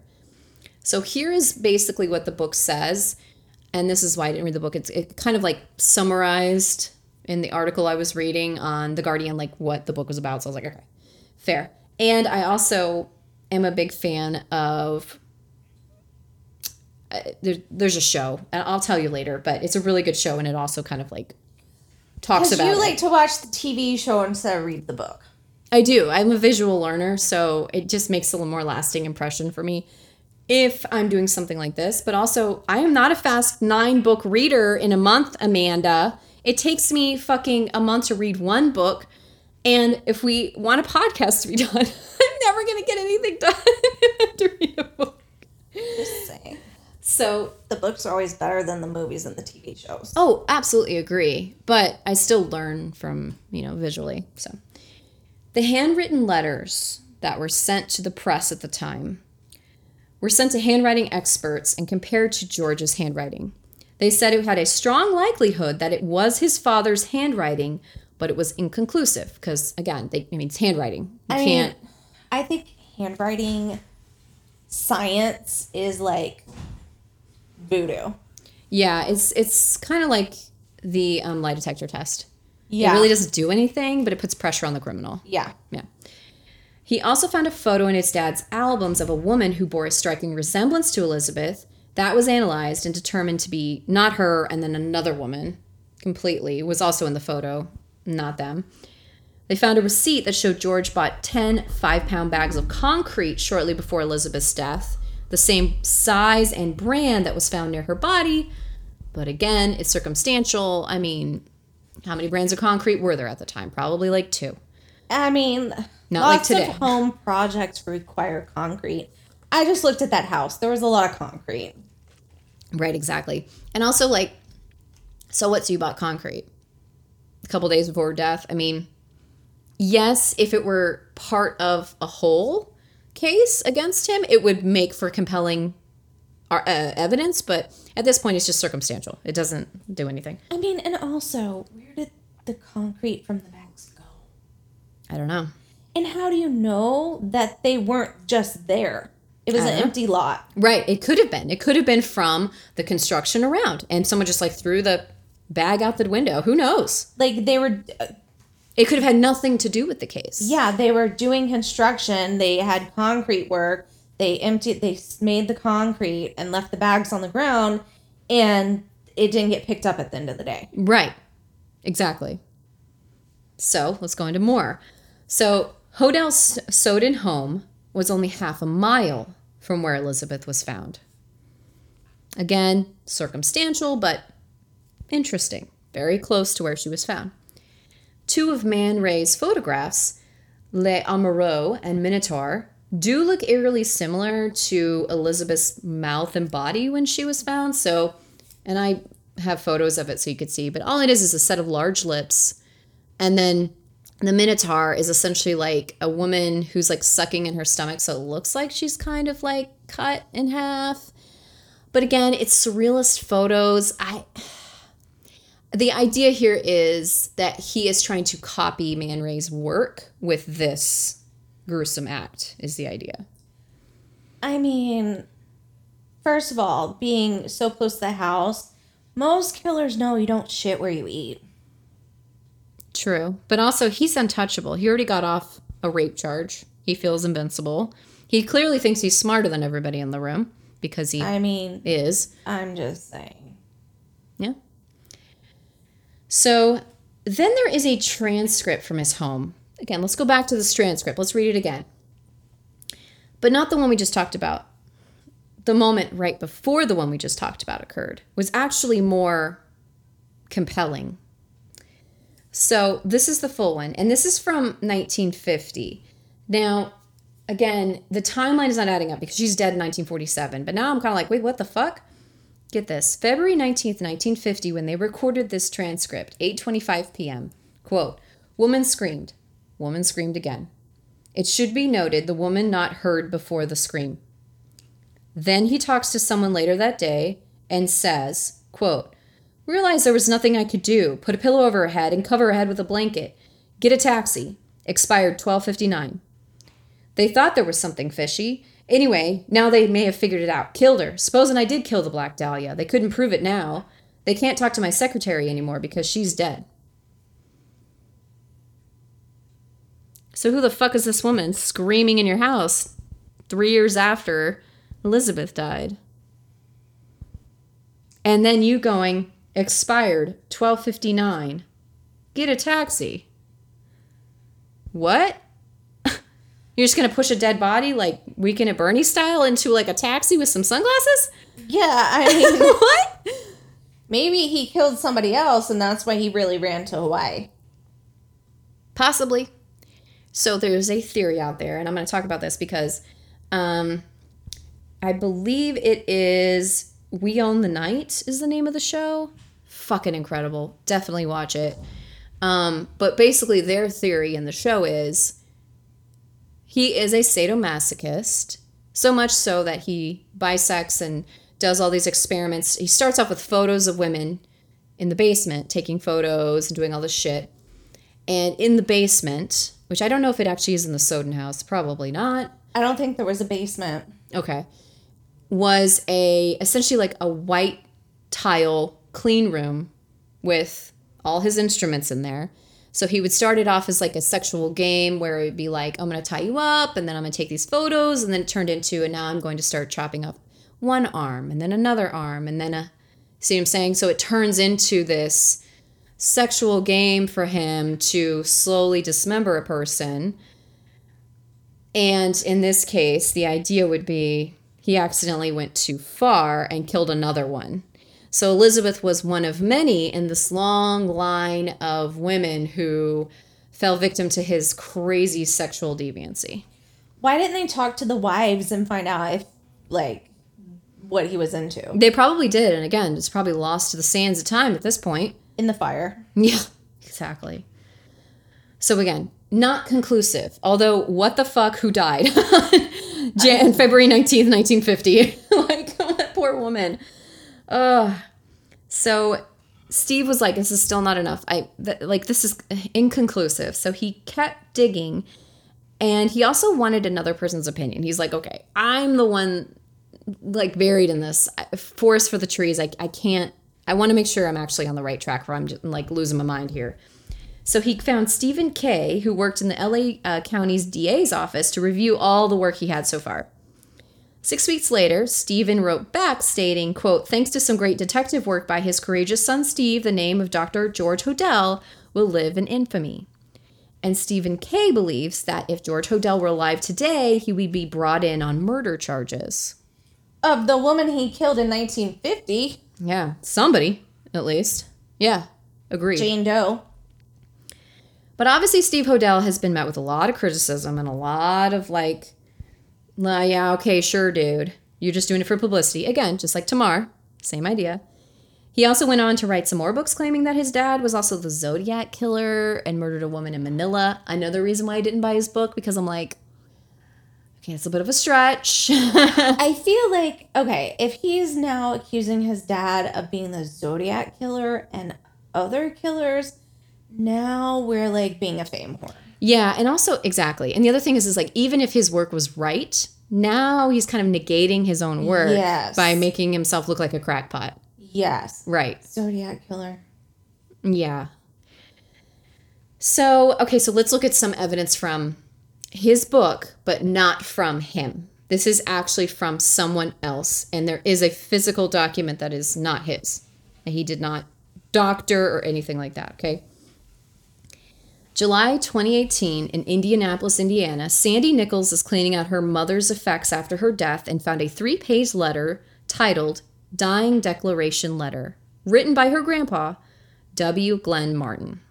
So here is basically what the book says, and this is why I didn't read the book. It's it kind of like summarized in the article I was reading on the Guardian, like what the book was about. So I was like, okay, fair. And I also am a big fan of. Uh, there, there's a show, and I'll tell you later, but it's a really good show, and it also kind of like talks about you it. like to watch the TV show instead of read the book. I do. I'm a visual learner, so it just makes a little more lasting impression for me if I'm doing something like this. But also, I am not a fast nine book reader in a month, Amanda. It takes me fucking a month to read one book. And if we want a podcast to be done, I'm never going to get anything done to read a book. Just saying. So, The books are always better than the movies and the TV shows. oh, absolutely agree. But I still learn from, you know, visually. So, the handwritten letters that were sent to the press at the time were sent to handwriting experts and compared to George's handwriting. They said it had a strong likelihood that it was his father's handwriting, but it was inconclusive because, again, they, I mean, it's handwriting. You I mean, can't. I think handwriting science is like voodoo. Yeah, it's it's kind of like the um, lie detector test. Yeah. It really doesn't do anything, but it puts pressure on the criminal. Yeah. Yeah. He also found a photo in his dad's albums of a woman who bore a striking resemblance to Elizabeth. That was analyzed and determined to be not her, and then another woman completely was also in the photo, not them. They found a receipt that showed George bought 10 five pound bags of concrete shortly before Elizabeth's death, the same size and brand that was found near her body. But again, it's circumstantial. I mean, how many brands of concrete were there at the time? Probably like two. I mean, Not like lots today. of home projects require concrete. I just looked at that house. There was a lot of concrete. Right, exactly. And also, like, so what? So you bought concrete a couple days before death. I mean, yes, if it were part of a whole case against him, it would make for compelling uh, evidence. But at this point, it's just circumstantial. It doesn't do anything. I mean, and also, where did the concrete from the bags go? I don't know. And how do you know that they weren't just there? It was I an empty lot. Right. It could have been. It could have been from the construction around, and someone just like threw the bag out the window. Who knows? Like they were, uh, It could have had nothing to do with the case. yeah, they were doing construction. They had concrete work. They emptied, they made the concrete and left the bags on the ground, and it didn't get picked up at the end of the day. Right. Exactly. So let's go into more. So Hodel's Sowden home was only half a mile from where Elizabeth was found. Again, circumstantial, but interesting. Very close to where she was found. Two of Man Ray's photographs, Le Amoureux and Minotaur, do look eerily similar to Elizabeth's mouth and body when she was found. So, and I have photos of it so you could see, but all it is is a set of large lips. And then the Minotaur is essentially like a woman who's like sucking in her stomach. So it looks like she's kind of like cut in half. But again, it's surrealist photos. I. The idea here is that he is trying to copy Man Ray's work with this gruesome act, is the idea. I mean, first of all, being so close to the house, most killers know you don't shit where you eat. True. But also, he's untouchable. He already got off a rape charge. He feels invincible. He clearly thinks he's smarter than everybody in the room because he I mean, is. I'm just saying. Yeah. So then there is a transcript from his home. Again, let's go back to this transcript. Let's read it again. But not the one we just talked about. The moment right before the one we just talked about occurred was actually more compelling. So this is the full one, and this is from 1950. Now, again, the timeline is not adding up because she's dead in 1947. But now I'm kind of like, wait, what the fuck? Get this. February 19th, 1950, when they recorded this transcript, 8:25 p.m. Quote, "Woman screamed. Woman screamed again. It should be noted the woman not heard before the scream. Then he talks to someone later that day and says, quote, Realized there was nothing I could do. Put a pillow over her head and cover her head with a blanket. Get a taxi. Expired 1259. They thought there was something fishy. Anyway, now they may have figured it out. Killed her. Supposing I did kill the Black Dahlia. They couldn't prove it now. They can't talk to my secretary anymore because she's dead. So who the fuck is this woman screaming in your house three years after Elizabeth died? And then you going, expired 1259. Get a taxi. What? You're just gonna push a dead body like Weekend at Bernie style into like a taxi with some sunglasses? Yeah, I mean, what? maybe he killed somebody else and that's why he really ran to Hawaii. Possibly. So there's a theory out there, and I'm going to talk about this because um, I believe it is We Own the Night is the name of the show. Fucking incredible. Definitely watch it. Um, but basically, their theory in the show is he is a sadomasochist, so much so that he bisects and does all these experiments. He starts off with photos of women in the basement, taking photos and doing all this shit. And in the basement, which I don't know if it actually is in the Sowden house, probably not. I don't think there was a basement. Okay. Was a essentially like a white tile clean room with all his instruments in there. So he would start it off as like a sexual game where it would be like, I'm going to tie you up and then I'm going to take these photos. And then it turned into, and now I'm going to start chopping up one arm and then another arm and then a, see what I'm saying? So it turns into this sexual game for him to slowly dismember a person. And in this case, the idea would be he accidentally went too far and killed another one. So Elizabeth was one of many in this long line of women who fell victim to his crazy sexual deviancy. Why didn't they talk to the wives and find out if, like, what he was into They probably did, and again, it's probably lost to the sands of time at this point. in the fire? Yeah, exactly. So again, not conclusive. Although, what the fuck? Who died? Jan- February nineteenth, nineteen fifty. like that poor woman. Ugh. So Steve was like, "This is still not enough. I th- like this is inconclusive." So he kept digging, and he also wanted another person's opinion. He's like, "Okay, I'm the one like buried in this forest for the trees. I I can't. I want to make sure I'm actually on the right track, or I'm just like losing my mind here." So he found Stephen Kay, who worked in the LA uh, County's DA's office, to review all the work he had so far. Six weeks later, Stephen wrote back stating, quote, thanks to some great detective work by his courageous son Steve, the name of Dr. George Hodel will live in infamy. And Stephen Kay believes that if George Hodel were alive today, he would be brought in on murder charges. Of the woman he killed in 1950, Yeah, somebody, at least. Yeah, agreed. Jane Doe. But obviously, Steve Hodel has been met with a lot of criticism and a lot of like, "Nah, yeah, okay, sure, dude. You're just doing it for publicity. Again, just like Tamar, same idea. He also went on to write some more books claiming that his dad was also the Zodiac killer and murdered a woman in Manila. Another reason why I didn't buy his book because I'm like, okay, it's a bit of a stretch. I feel like, okay, if he's now accusing his dad of being the Zodiac killer and other killers, now we're like being a fame whore. Yeah, and also exactly. And the other thing is is like even if his work was right, now he's kind of negating his own work Yes. by making himself look like a crackpot. Yes. Right. Zodiac killer. Yeah. So, okay, so let's look at some evidence from his book, but not from him. This is actually from someone else, and there is a physical document that is not his. He did not doctor or anything like that, okay? July 2018 in Indianapolis, Indiana, Sandy Nichols is cleaning out her mother's effects after her death and found a three page letter titled Dying Declaration Letter, written by her grandpa, W. Glenn Martin.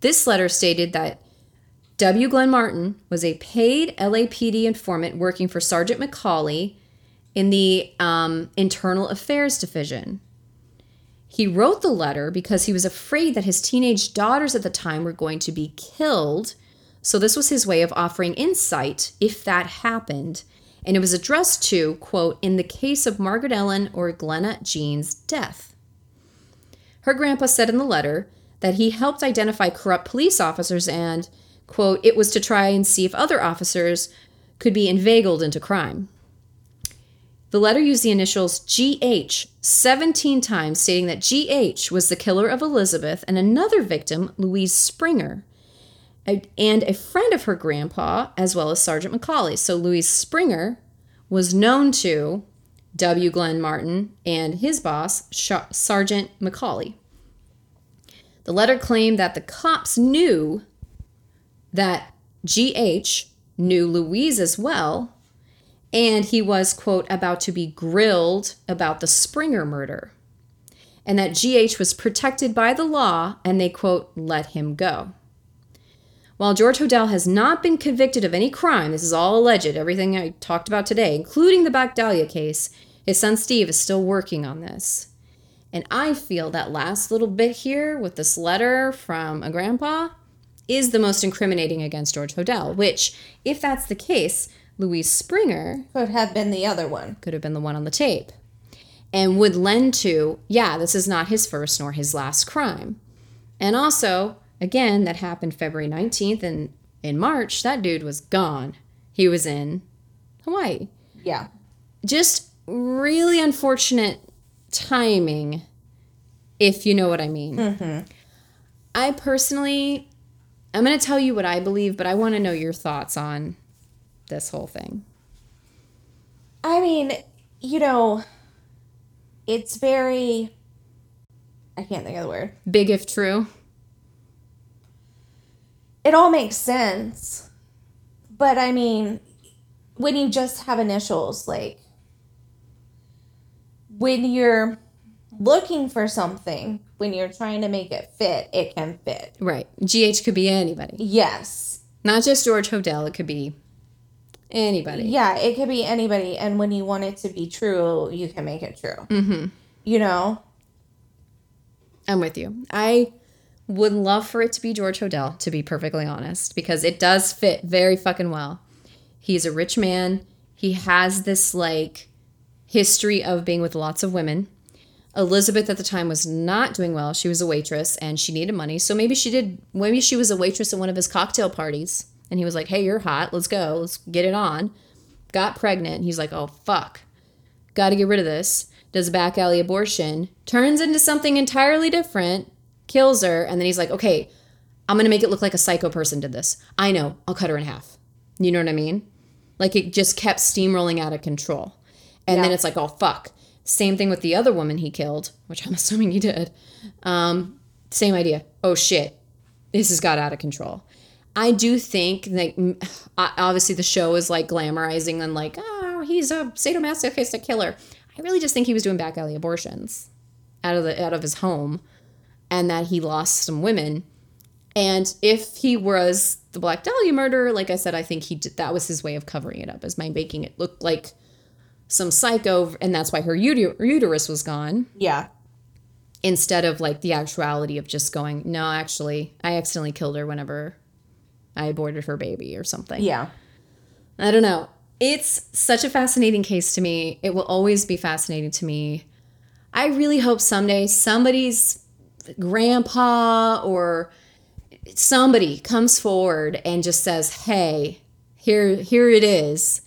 This letter stated that W. Glenn Martin was a paid LAPD informant working for Sergeant McCauley in the um, Internal Affairs Division. He wrote the letter because he was afraid that his teenage daughters at the time were going to be killed. So, this was his way of offering insight if that happened. And it was addressed to, quote, in the case of Margaret Ellen or Glenna Jean's death. Her grandpa said in the letter that he helped identify corrupt police officers and, quote, it was to try and see if other officers could be inveigled into crime. The letter used the initials GH 17 times, stating that GH was the killer of Elizabeth and another victim, Louise Springer, and a friend of her grandpa, as well as Sergeant McCauley. So Louise Springer was known to W. Glenn Martin and his boss, Sergeant McCauley. The letter claimed that the cops knew that GH knew Louise as well and he was, quote, about to be grilled about the Springer murder, and that GH was protected by the law and they, quote, let him go. While George Hodel has not been convicted of any crime, this is all alleged, everything I talked about today, including the Black Dahlia case, his son Steve is still working on this. And I feel that last little bit here with this letter from a grandpa is the most incriminating against George Hodel, which, if that's the case, Louise Springer could have been the other one. Could have been the one on the tape. And would lend to, yeah, this is not his first nor his last crime. And also, again, that happened February 19th, and in March, that dude was gone. He was in Hawaii. Yeah. Just really unfortunate timing, if you know what I mean. Mm-hmm. I personally, I'm going to tell you what I believe, but I want to know your thoughts on this whole thing? I mean, you know, it's very I can't think of the word. Big if true. It all makes sense. But I mean, when you just have initials, like when you're looking for something, when you're trying to make it fit, it can fit. Right. GH could be anybody. Yes. Not just George Hodel, it could be Anybody. Yeah, it could be anybody. And when you want it to be true, you can make it true. Mm-hmm. You know? I'm with you. I would love for it to be George Hodel, to be perfectly honest, because it does fit very fucking well. He's a rich man. He has this like history of being with lots of women. Elizabeth at the time was not doing well. She was a waitress and she needed money. So maybe she did, maybe she was a waitress at one of his cocktail parties and he was like, hey, you're hot. Let's go. Let's get it on. Got pregnant. He's like, oh, fuck. Got to get rid of this. Does a back alley abortion. Turns into something entirely different. Kills her. And then he's like, okay, I'm to make it look like a psycho person did this. I know. I'll cut her in half. You know what I mean? Like it just kept steamrolling out of control. And yeah. then it's like, oh, fuck. Same thing with the other woman he killed, which I'm assuming he did. Um, same idea. Oh, shit. This has got out of control. I do think that obviously the show is like glamorizing and like, oh, he's a sadomasochistic killer. I really just think he was doing back alley abortions out of the out of his home, and that he lost some women. And if he was the Black Dahlia murderer, like I said, I think he did, that was his way of covering it up, as by making it look like some psycho, and that's why her uter- uterus was gone. Yeah. Instead of like the actuality of just going, no, actually, I accidentally killed her whenever I aborted her baby or something. Yeah. I don't know. It's such a fascinating case to me. It will always be fascinating to me. I really hope someday somebody's grandpa or somebody comes forward and just says, "Hey, here here it is."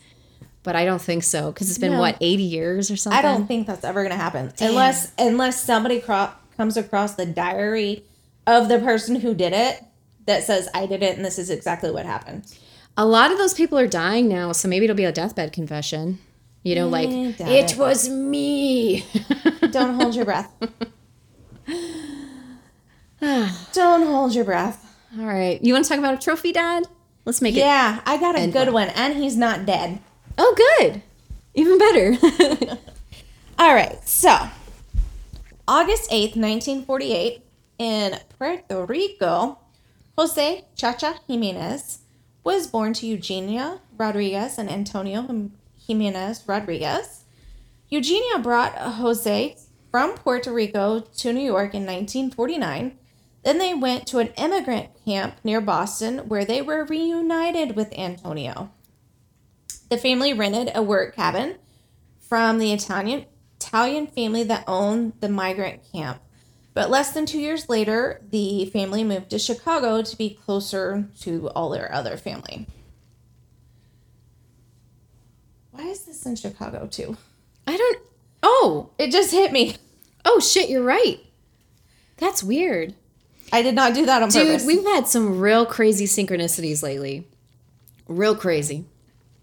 But I don't think so because it's been no. what 80 years or something. I don't think that's ever going to happen Damn. unless unless somebody cro- comes across the diary of the person who did it that says I did it and this is exactly what happened. A lot of those people are dying now, so maybe it'll be a deathbed confession. You know, like Eh, it it. was me. Don't hold your breath. Don't hold your breath. All right, you want to talk about a trophy, Dad? Let's make it. Yeah, I got a good one. one, and he's not dead. Oh, good. Even better. All right, so August 8th, 1948, in Puerto Rico, Jose Chacha Jimenez was born to Eugenia Rodriguez and Antonio Jimenez Rodriguez. Eugenia brought Jose from Puerto Rico to New York in 1949. Then they went to an immigrant camp near Boston where they were reunited with Antonio. The family rented a work cabin from the Italian Italian family that owned the migrant camp. But less than two years later, the family moved to Chicago to be closer to all their other family. Why is this in Chicago too? I don't. Oh, It just hit me. oh shit! You're right. That's weird, I did not do that on dude. purpose. Dude, we've had some real crazy synchronicities lately. Real crazy.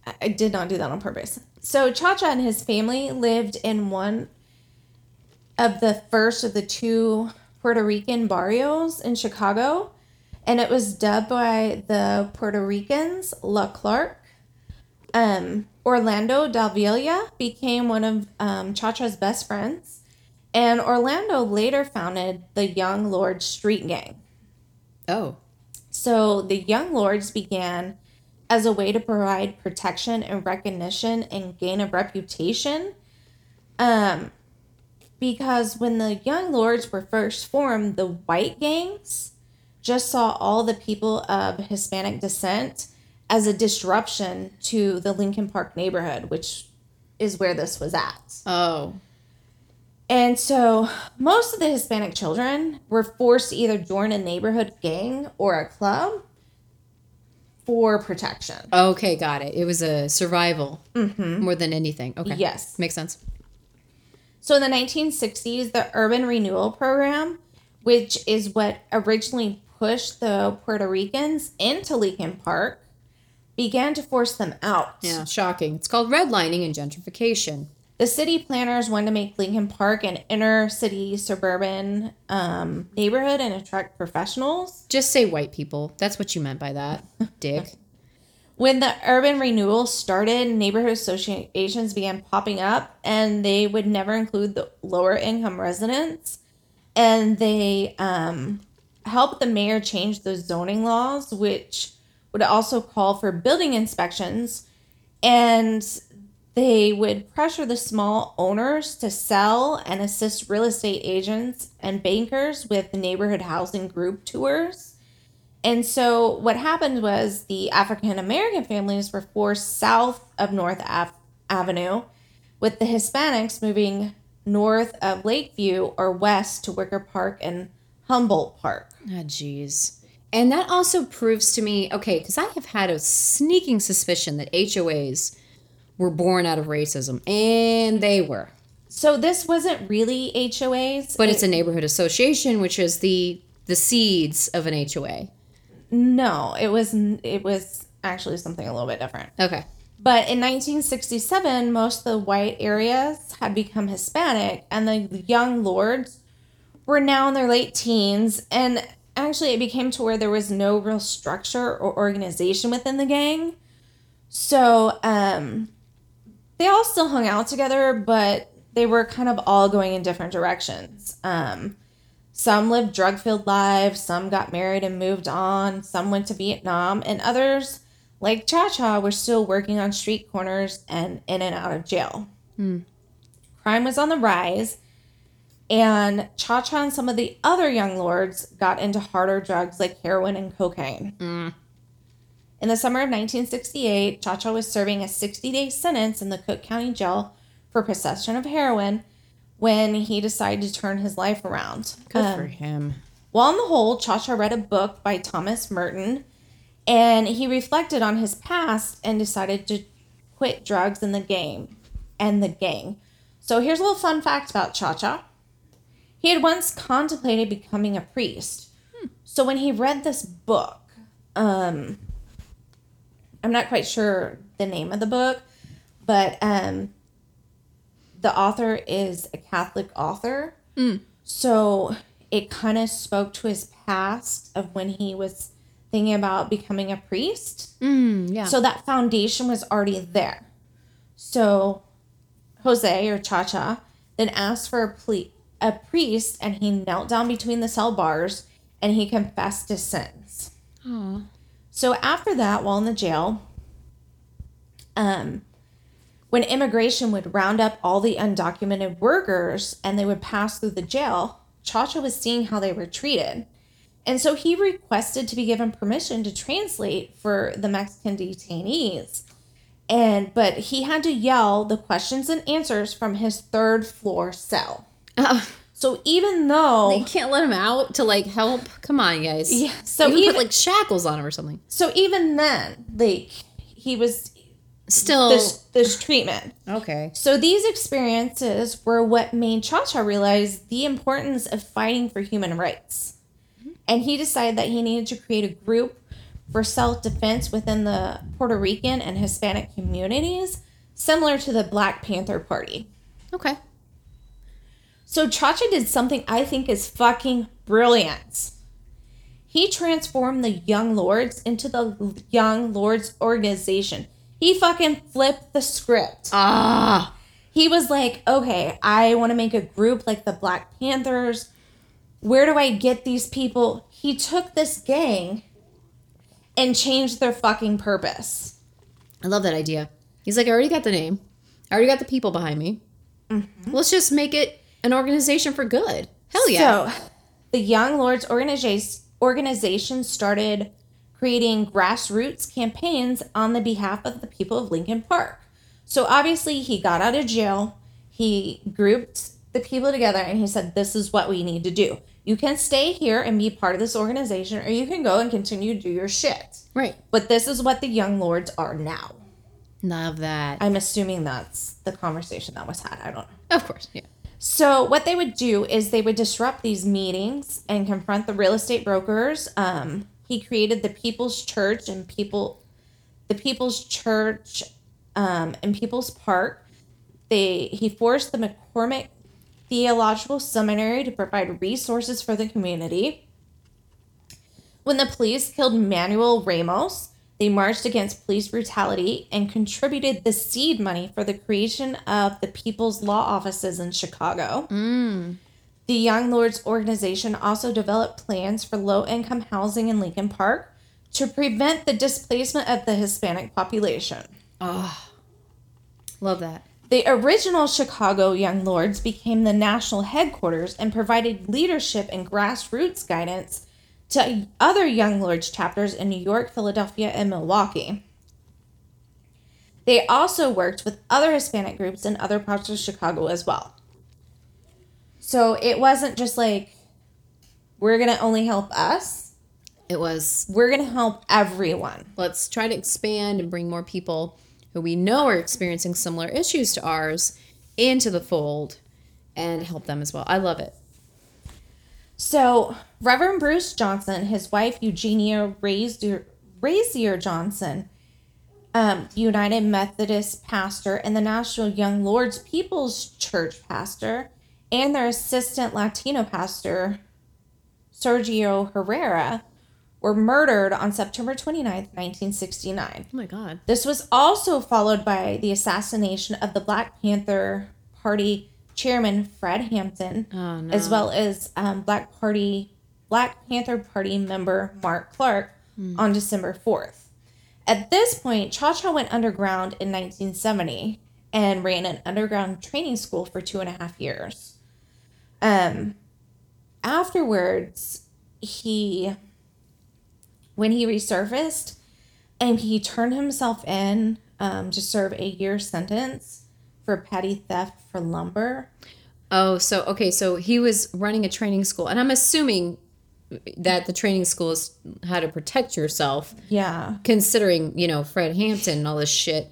I- I did not do that on purpose. So Chacha and his family lived in one of the first of the two Puerto Rican barrios in Chicago, and it was dubbed by the Puerto Ricans La Clark. Um, Orlando Davila became one of um, Chacha's best friends, and Orlando later founded the Young Lords Street Gang. Oh, So the Young Lords began as a way to provide protection and recognition and gain a reputation. Um, because when the Young Lords were first formed, the white gangs just saw all the people of Hispanic descent as a disruption to the Lincoln Park neighborhood, which is where this was at. oh, And so most of the Hispanic children were forced to either join a neighborhood gang or a club for protection. okay, got it. It was a survival mm-hmm. more than anything. Okay, Yes. makes sense. So in the 1960s, the Urban Renewal Program, which is what originally pushed the Puerto Ricans into Lincoln Park, began to force them out. Yeah, shocking. It's called redlining and gentrification. The city planners wanted to make Lincoln Park an inner city suburban um, neighborhood and attract professionals. Just say white people. That's what you meant by that, Dick. When the urban renewal started, neighborhood associations began popping up, and they would never include the lower income residents. And they um, helped the mayor change the zoning laws, which would also call for building inspections. And they would pressure the small owners to sell and assist real estate agents and bankers with neighborhood housing group tours. And so what happened was the African American families were forced south of North Ave- Avenue, with the Hispanics moving north of Lakeview or west to Wicker Park and Humboldt Park. Ah, jeez. And that also proves to me, okay, because I have had a sneaking suspicion that HOAs were born out of racism, and they were. So this wasn't really HOAs, But it's a neighborhood association, which is the the seeds of an HOA. No, it was it was actually something a little bit different. Okay. But in 1967, most of the white areas had become Hispanic, and the young lords were now in their late teens. And actually, it became to where there was no real structure or organization within the gang. So um, they all still hung out together, but they were kind of all going in different directions. Um, some lived drug filled lives, some got married and moved on, some went to Vietnam, and others, like Cha Cha, were still working on street corners and in and out of jail. Hmm. Crime was on the rise, and Cha Cha and some of the other young lords got into harder drugs like heroin and cocaine. Mm. In the summer of 1968, Cha Cha was serving a 60 day sentence in the Cook County Jail for possession of heroin when he decided to turn his life around. Good Um, for him. while on the hole, Cha Cha read a book by Thomas Merton and he reflected on his past and decided to quit drugs in the game and the gang. So here's a little fun fact about Cha Cha. He had once contemplated becoming a priest, So when he read this book, um, I'm not quite sure the name of the book, but um, the author is a Catholic author. So it kind of spoke to his past of when he was thinking about becoming a priest. Mm, yeah. So that foundation was already there. So Jose or Cha Cha then asked for a, ple- a priest and he knelt down between the cell bars and he confessed his sins. So after that, while in the jail, um, when immigration would round up all the undocumented workers and they would pass through the jail, Chacha was seeing how they were treated. And so he requested to be given permission to translate for the Mexican detainees. And but he had to yell the questions and answers from his third floor cell. Oh, So even though you can't let him out to like help. Come on, guys. Yeah, so even- put like shackles on him or something. so even then, like he was Still. this this treatment. okay. So these experiences were what made Cha Cha realize the importance of fighting for human rights. Mm-hmm. And he decided that he needed to create a group for self defense within the Puerto Rican and Hispanic communities, similar to the Black Panther Party. Okay. So Chacha did something I think is fucking brilliant. He transformed the Young Lords into the Young Lords organization. He fucking flipped the script. Ah. he was like, okay, I want to make a group like the Black Panthers. Where do I get these people? He took this gang and changed their fucking purpose. I love that idea. He's like, I already got the name. I already got the people behind me. Let's just make it an organization for good. Hell yeah. So, the Young Lords organization organization started creating grassroots campaigns on the behalf of the people of Lincoln Park. So obviously he got out of jail, he grouped the people together and he said this is what we need to do. You can stay here and be part of this organization or you can go and continue to do your shit. right. But this is what the Young Lords are now. Love that. I'm assuming that's the conversation that was had. I don't know. of course. Yeah. So what they would do is they would disrupt these meetings and confront the real estate brokers. Um, he created the People's Church and people, the People's Church, um, and People's Park. They he forced the McCormick Theological Seminary to provide resources for the community. When the police killed Manuel Ramos, they marched against police brutality and contributed the seed money for the creation of the People's Law Offices in Chicago. The Young Lords organization also developed plans for low income housing in Lincoln Park to prevent the displacement of the Hispanic population. Love that. The original Chicago Young Lords became the national headquarters and provided leadership and grassroots guidance to other Young Lords chapters in New York, Philadelphia, and Milwaukee. They also worked with other Hispanic groups in other parts of Chicago as well. So it wasn't just like, we're going to only help us, It was we're going to help everyone. let's try to expand and bring more people who we know are experiencing similar issues to ours into the fold and help them as well. I love it. So, Reverend Bruce Johnson, his wife Eugenia Ransier, Ransier Johnson, um, United Methodist pastor, and the National Young Lords People's Church pastor, and their assistant Latino pastor, Sergio Herrera, were murdered on September 29th, 1969. Oh my god. This was also followed by the assassination of the Black Panther Party chairman Fred Hampton, Oh, no. as well as um, Black Party Black Panther Party member Mark Clark on December fourth. At this point, Cha Cha went underground in 1970 and ran an underground training school for two and a half years. Um, afterwards, he when he resurfaced and he turned himself in um, to serve a year sentence for petty theft for lumber. Oh, so okay, so he was running a training school, and I'm assuming that the training school is how to protect yourself, Yeah. considering you know Fred Hampton and all this shit.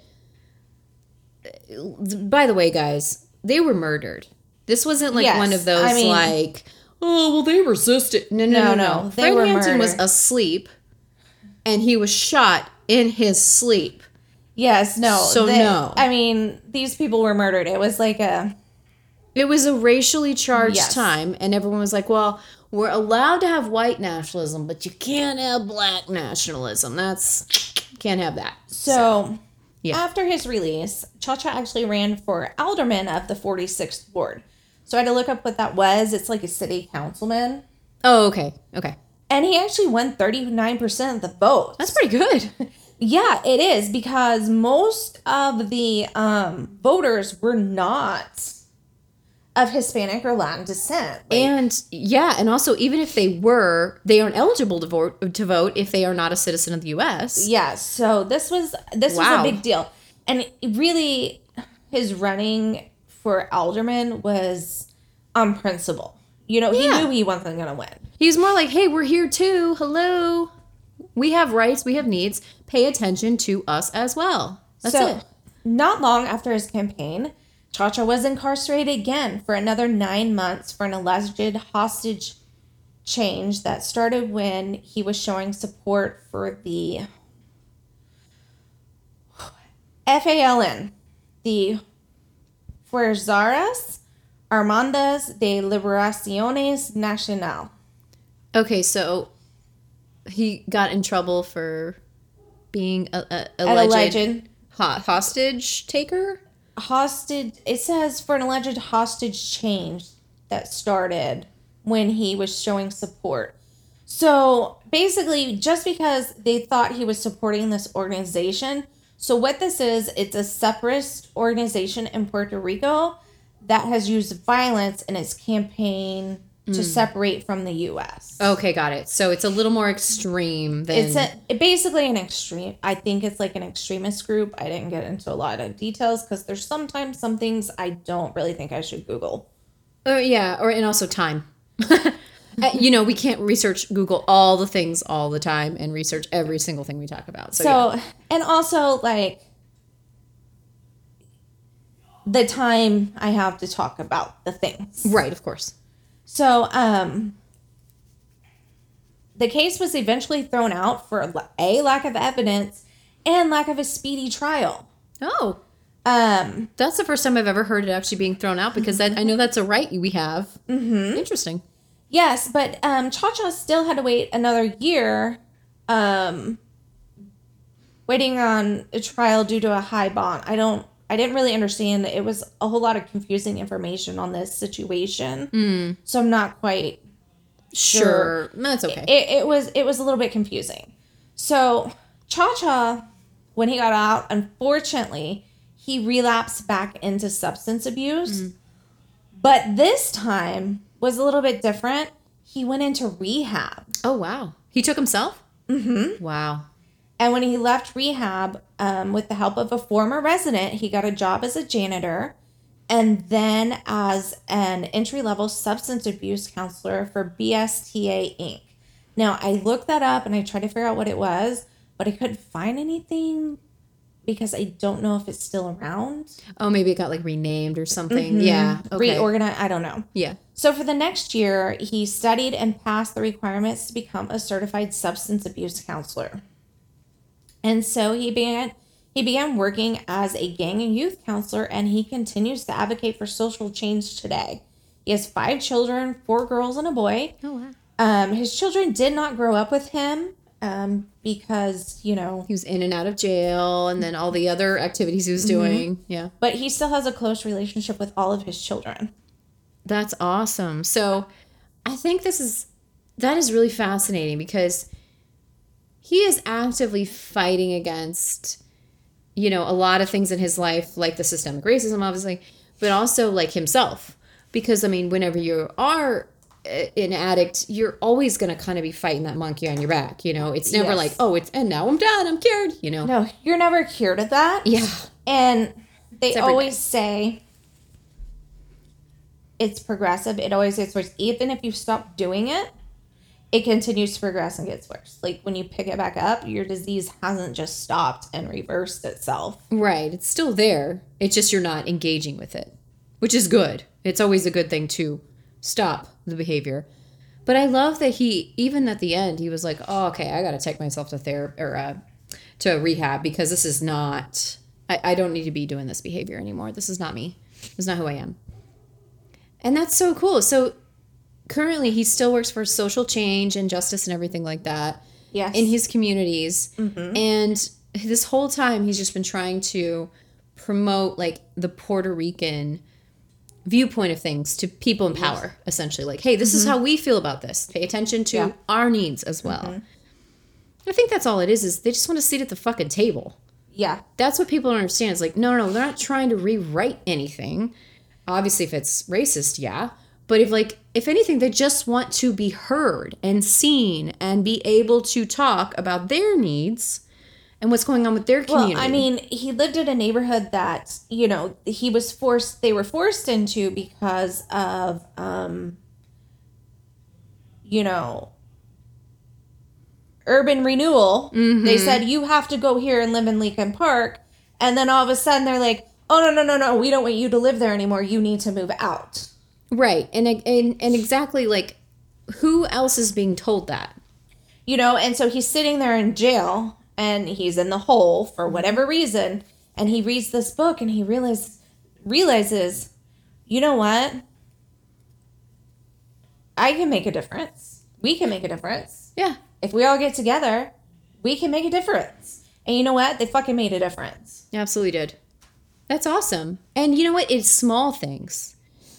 By the way, guys, they were murdered. This wasn't like Yes, one of those I mean- like, oh well they resisted. No, no, No, no, no. they Fred Hampton was asleep, and he was shot in his sleep. Yes, no. So they- no. I mean, these people were murdered. It was like a It was a racially charged Yes. time, and everyone was like, "Well, we're allowed to have white nationalism, but you can't have black nationalism. That's can't have that." so. Yeah. After his release, Cha Cha actually ran for alderman of the 46th ward. So I had to look up what that was. It's like a city councilman. Oh, okay, okay, And he actually won 39% of the vote. that's pretty good. Yeah, it is because most of the um, voters were not of Hispanic or Latin descent. Like, And yeah, and also even if they were, they aren't eligible to vote to vote if they are not a citizen of the U.S. yeah, so this was this Wow. was a big deal, and really, his running for alderman was on principle. You know, he knew he wasn't going to win. He's more like, "Hey, we're here too. Hello, we have rights, we have needs. Pay attention to us as well." That's so, it. not long after his campaign, Cha Cha was incarcerated again for another nine months for an alleged hostage change that started when he was showing support for the FALN, the Fuerzas Armadas de Liberaciones Nacional. Okay, so he got in trouble for being a, a An alleged, alleged ho- hostage taker. hostage it says for an alleged hostage change that started when he was showing support so basically just because they thought he was supporting this organization so what this is it's a separatist organization in puerto rico that has used violence in its campaign to hmm. separate from the us Okay, got it. So it's a little more extreme than it's a it basically an extreme. I think it's like an extremist group. I didn't get into a lot of details because there's sometimes some things I don't really think I should Google. Oh yeah, or and also time. Uh, you know, we can't research Google all the things all the time and research every single thing we talk about. So, So yeah. and also like the time I have to talk about the things. right, of course. So um the case was eventually thrown out for a lack of evidence and lack of a speedy trial. Oh, Um that's the first time I've ever heard it actually being thrown out because that, I know that's a right we have. Mm-hmm. Interesting. Yes, but um, Cha Cha still had to wait another year, um, waiting on a trial due to a high bond. I don't, I didn't really understand. It was a whole lot of confusing information on this situation, so I'm not quite. Sure, that's okay. It, it was, it was a little bit confusing. So Cha Cha, when he got out, unfortunately, he relapsed back into substance abuse. But this time was a little bit different. He went into rehab. oh wow, he took himself. Mm-hmm. Wow. And when he left rehab, um, with the help of a former resident, he got a job as a janitor and then as an entry level substance abuse counselor for BSTA Inc. Now, I looked that up and I tried to figure out what it was, but I couldn't find anything because I don't know if it's still around. Oh, maybe it got like renamed or something. Yeah. Okay. Reorganized, I don't know. yeah. So for the next year, he studied and passed the requirements to become a certified substance abuse counselor. And so he began he began working as a gang and youth counselor and he continues to advocate for social change today. He has five children, four girls and a boy. Oh wow. Um, his children did not grow up with him um, because, you know, He was in and out of jail, and then all the other activities he was doing. Yeah. but he still has a close relationship with all of his children. That's awesome. So I think this is that is really fascinating because he is actively fighting against you know a lot of things in his life like the systemic racism obviously but also like himself because i mean whenever you are uh, an addict you're always going to kind of be fighting that monkey on your back you know it's never Yes. like oh it's and now i'm done i'm cured you know No, you're never cured of that. yeah And they always say it's progressive. It always gets worse. Even if you stop doing it, it continues to progress and gets worse. Like when you pick it back up, your disease hasn't just stopped and reversed itself. Right. It's still there. It's just you're not engaging with it, which is good. It's always a good thing to stop the behavior. But I love that he, even at the end, he was like, "Oh, okay, I got to take myself to therapy or uh, to rehab because this is not. I, I don't need to be doing this behavior anymore. This is not me. This is not who I am." And that's so cool. So currently, he still works for social change and justice and everything like that Yes. in his communities. Mm-hmm. And this whole time, he's just been trying to promote like the Puerto Rican viewpoint of things to people in power, essentially. Like, hey, this is mm-hmm. how we feel about this. Pay attention to Yeah. our needs as well. Mm-hmm. I think that's all it is. Is they just want to sit at the fucking table. yeah. That's what people don't understand. It's like, no, no, no, they're not trying to rewrite anything. Obviously, if it's racist, yeah. But if like, if anything, they just want to be heard and seen and be able to talk about their needs and what's going on with their community. Well, I mean, he lived in a neighborhood that, you know, he was forced, they were forced into because of, um, you know, urban renewal. They said, you have to go here and live in Lincoln Park. And then all of a sudden they're like, oh, no, no, no, no, we don't want you to live there anymore. You need to move out. right, and and and exactly like, who else is being told that? you know and so he's sitting there in jail and he's in the hole for whatever reason. And he reads this book and he realizes realizes you know what? I can make a difference. We can make a difference. Yeah, if we all get together we can make a difference. And you know what? They fucking made a difference. Absolutely did. That's awesome. And you know what? It's small things,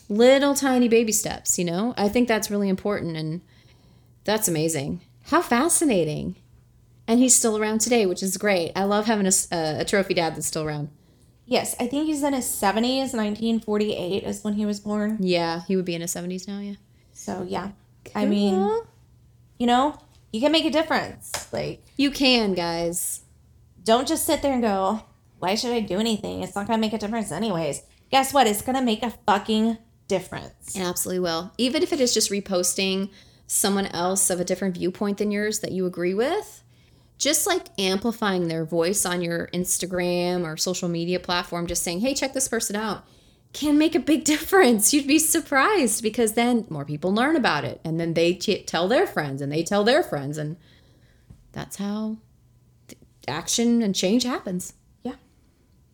little tiny baby steps. You know, I think that's really important, and that's amazing. How fascinating! And he's still around today, which is great. I love having a trophy dad that's still around. yes i think he's in his 70s 1948 is when he was born Yeah, he would be in his seventies now. Yeah. so yeah i mean you know you can make a difference like you can, guys. don't just sit there and go, why should I do anything? It's not going to make a difference, anyways. Guess what? It's going to make a fucking difference. It absolutely will. Even if it is just reposting someone else of a different viewpoint than yours that you agree with, just like amplifying their voice on your Instagram or social media platform, just saying, hey, check this person out, can make a big difference. You'd be surprised because then more people learn about it. And then they t- tell their friends and they tell their friends. And that's how action and change happens.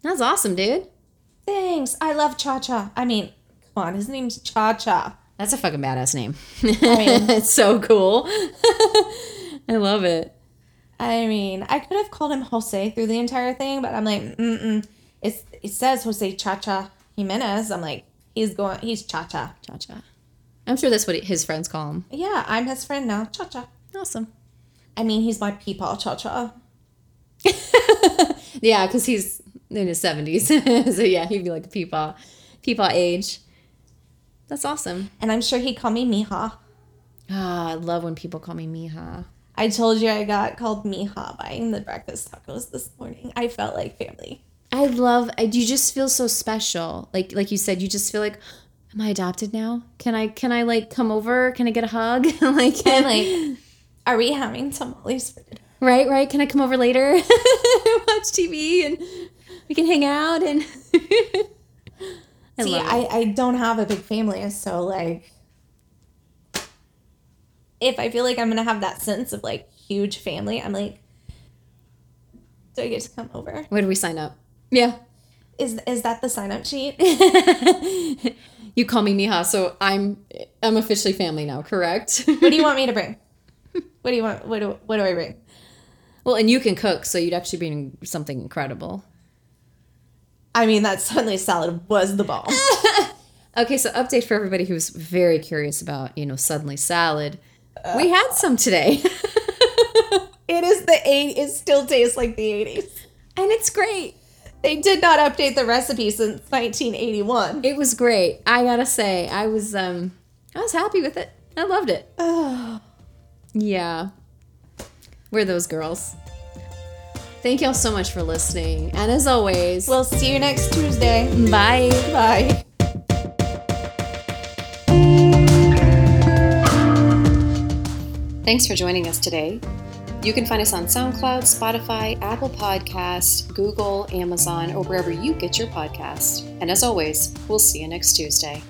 That's awesome, dude. Thanks. I love Cha Cha. I mean, come on, his name's Cha Cha. That's a fucking badass name. I mean, it's so cool. I love it. I mean, I could have called him Jose through the entire thing, but I'm like, mm-mm. It's, it says Jose Cha Cha Jimenez. I'm like, he's going, he's Cha Cha. Cha cha. I'm sure that's what his friends call him. Yeah, I'm his friend now. Cha Cha. Awesome. I mean, he's my peepaw Cha Cha. Yeah, because he's in his 70s. so yeah, he'd be like a peepaw, peepaw age. That's awesome. And I'm sure he'd call me Mija. Ah, I love when people call me Mija. I told you I got called Mija buying the breakfast tacos this morning. I felt like family. I love. I, you just feel so special. Like like you said, you just feel like, am I adopted now? Can I can I like come over? Can I get a hug? like And like, are we having tamales for dinner? right right. Can I come over later? Watch TV and we can hang out and. I See. I, I don't have a big family, so like, if I feel like I'm gonna have that sense of like huge family, I'm like, do I get to come over? Where do we sign up? Yeah. Is is that the sign up sheet? You call me Mija, so I'm I'm officially family now, correct? what do you want me to bring? What do you want? What do what do I bring? well, and you can cook, so you'd actually bring something incredible. I mean, that Sunday salad was the bomb. Okay, so update for everybody who's very curious about, you know, suddenly salad. we had some today. it is the eight. It still tastes like the '80s. and it's great. They did not update the recipe since 1981. It was great. I got to say, I was um I was happy with it. I loved it. Oh, Yeah. We're those girls. Thank y'all so much for listening. And as always, we'll see you next Tuesday. bye. Bye. Thanks for joining us today. You can find us on SoundCloud, Spotify, Apple Podcast, Google, Amazon, or wherever you get your podcast. And as always, we'll see you next Tuesday.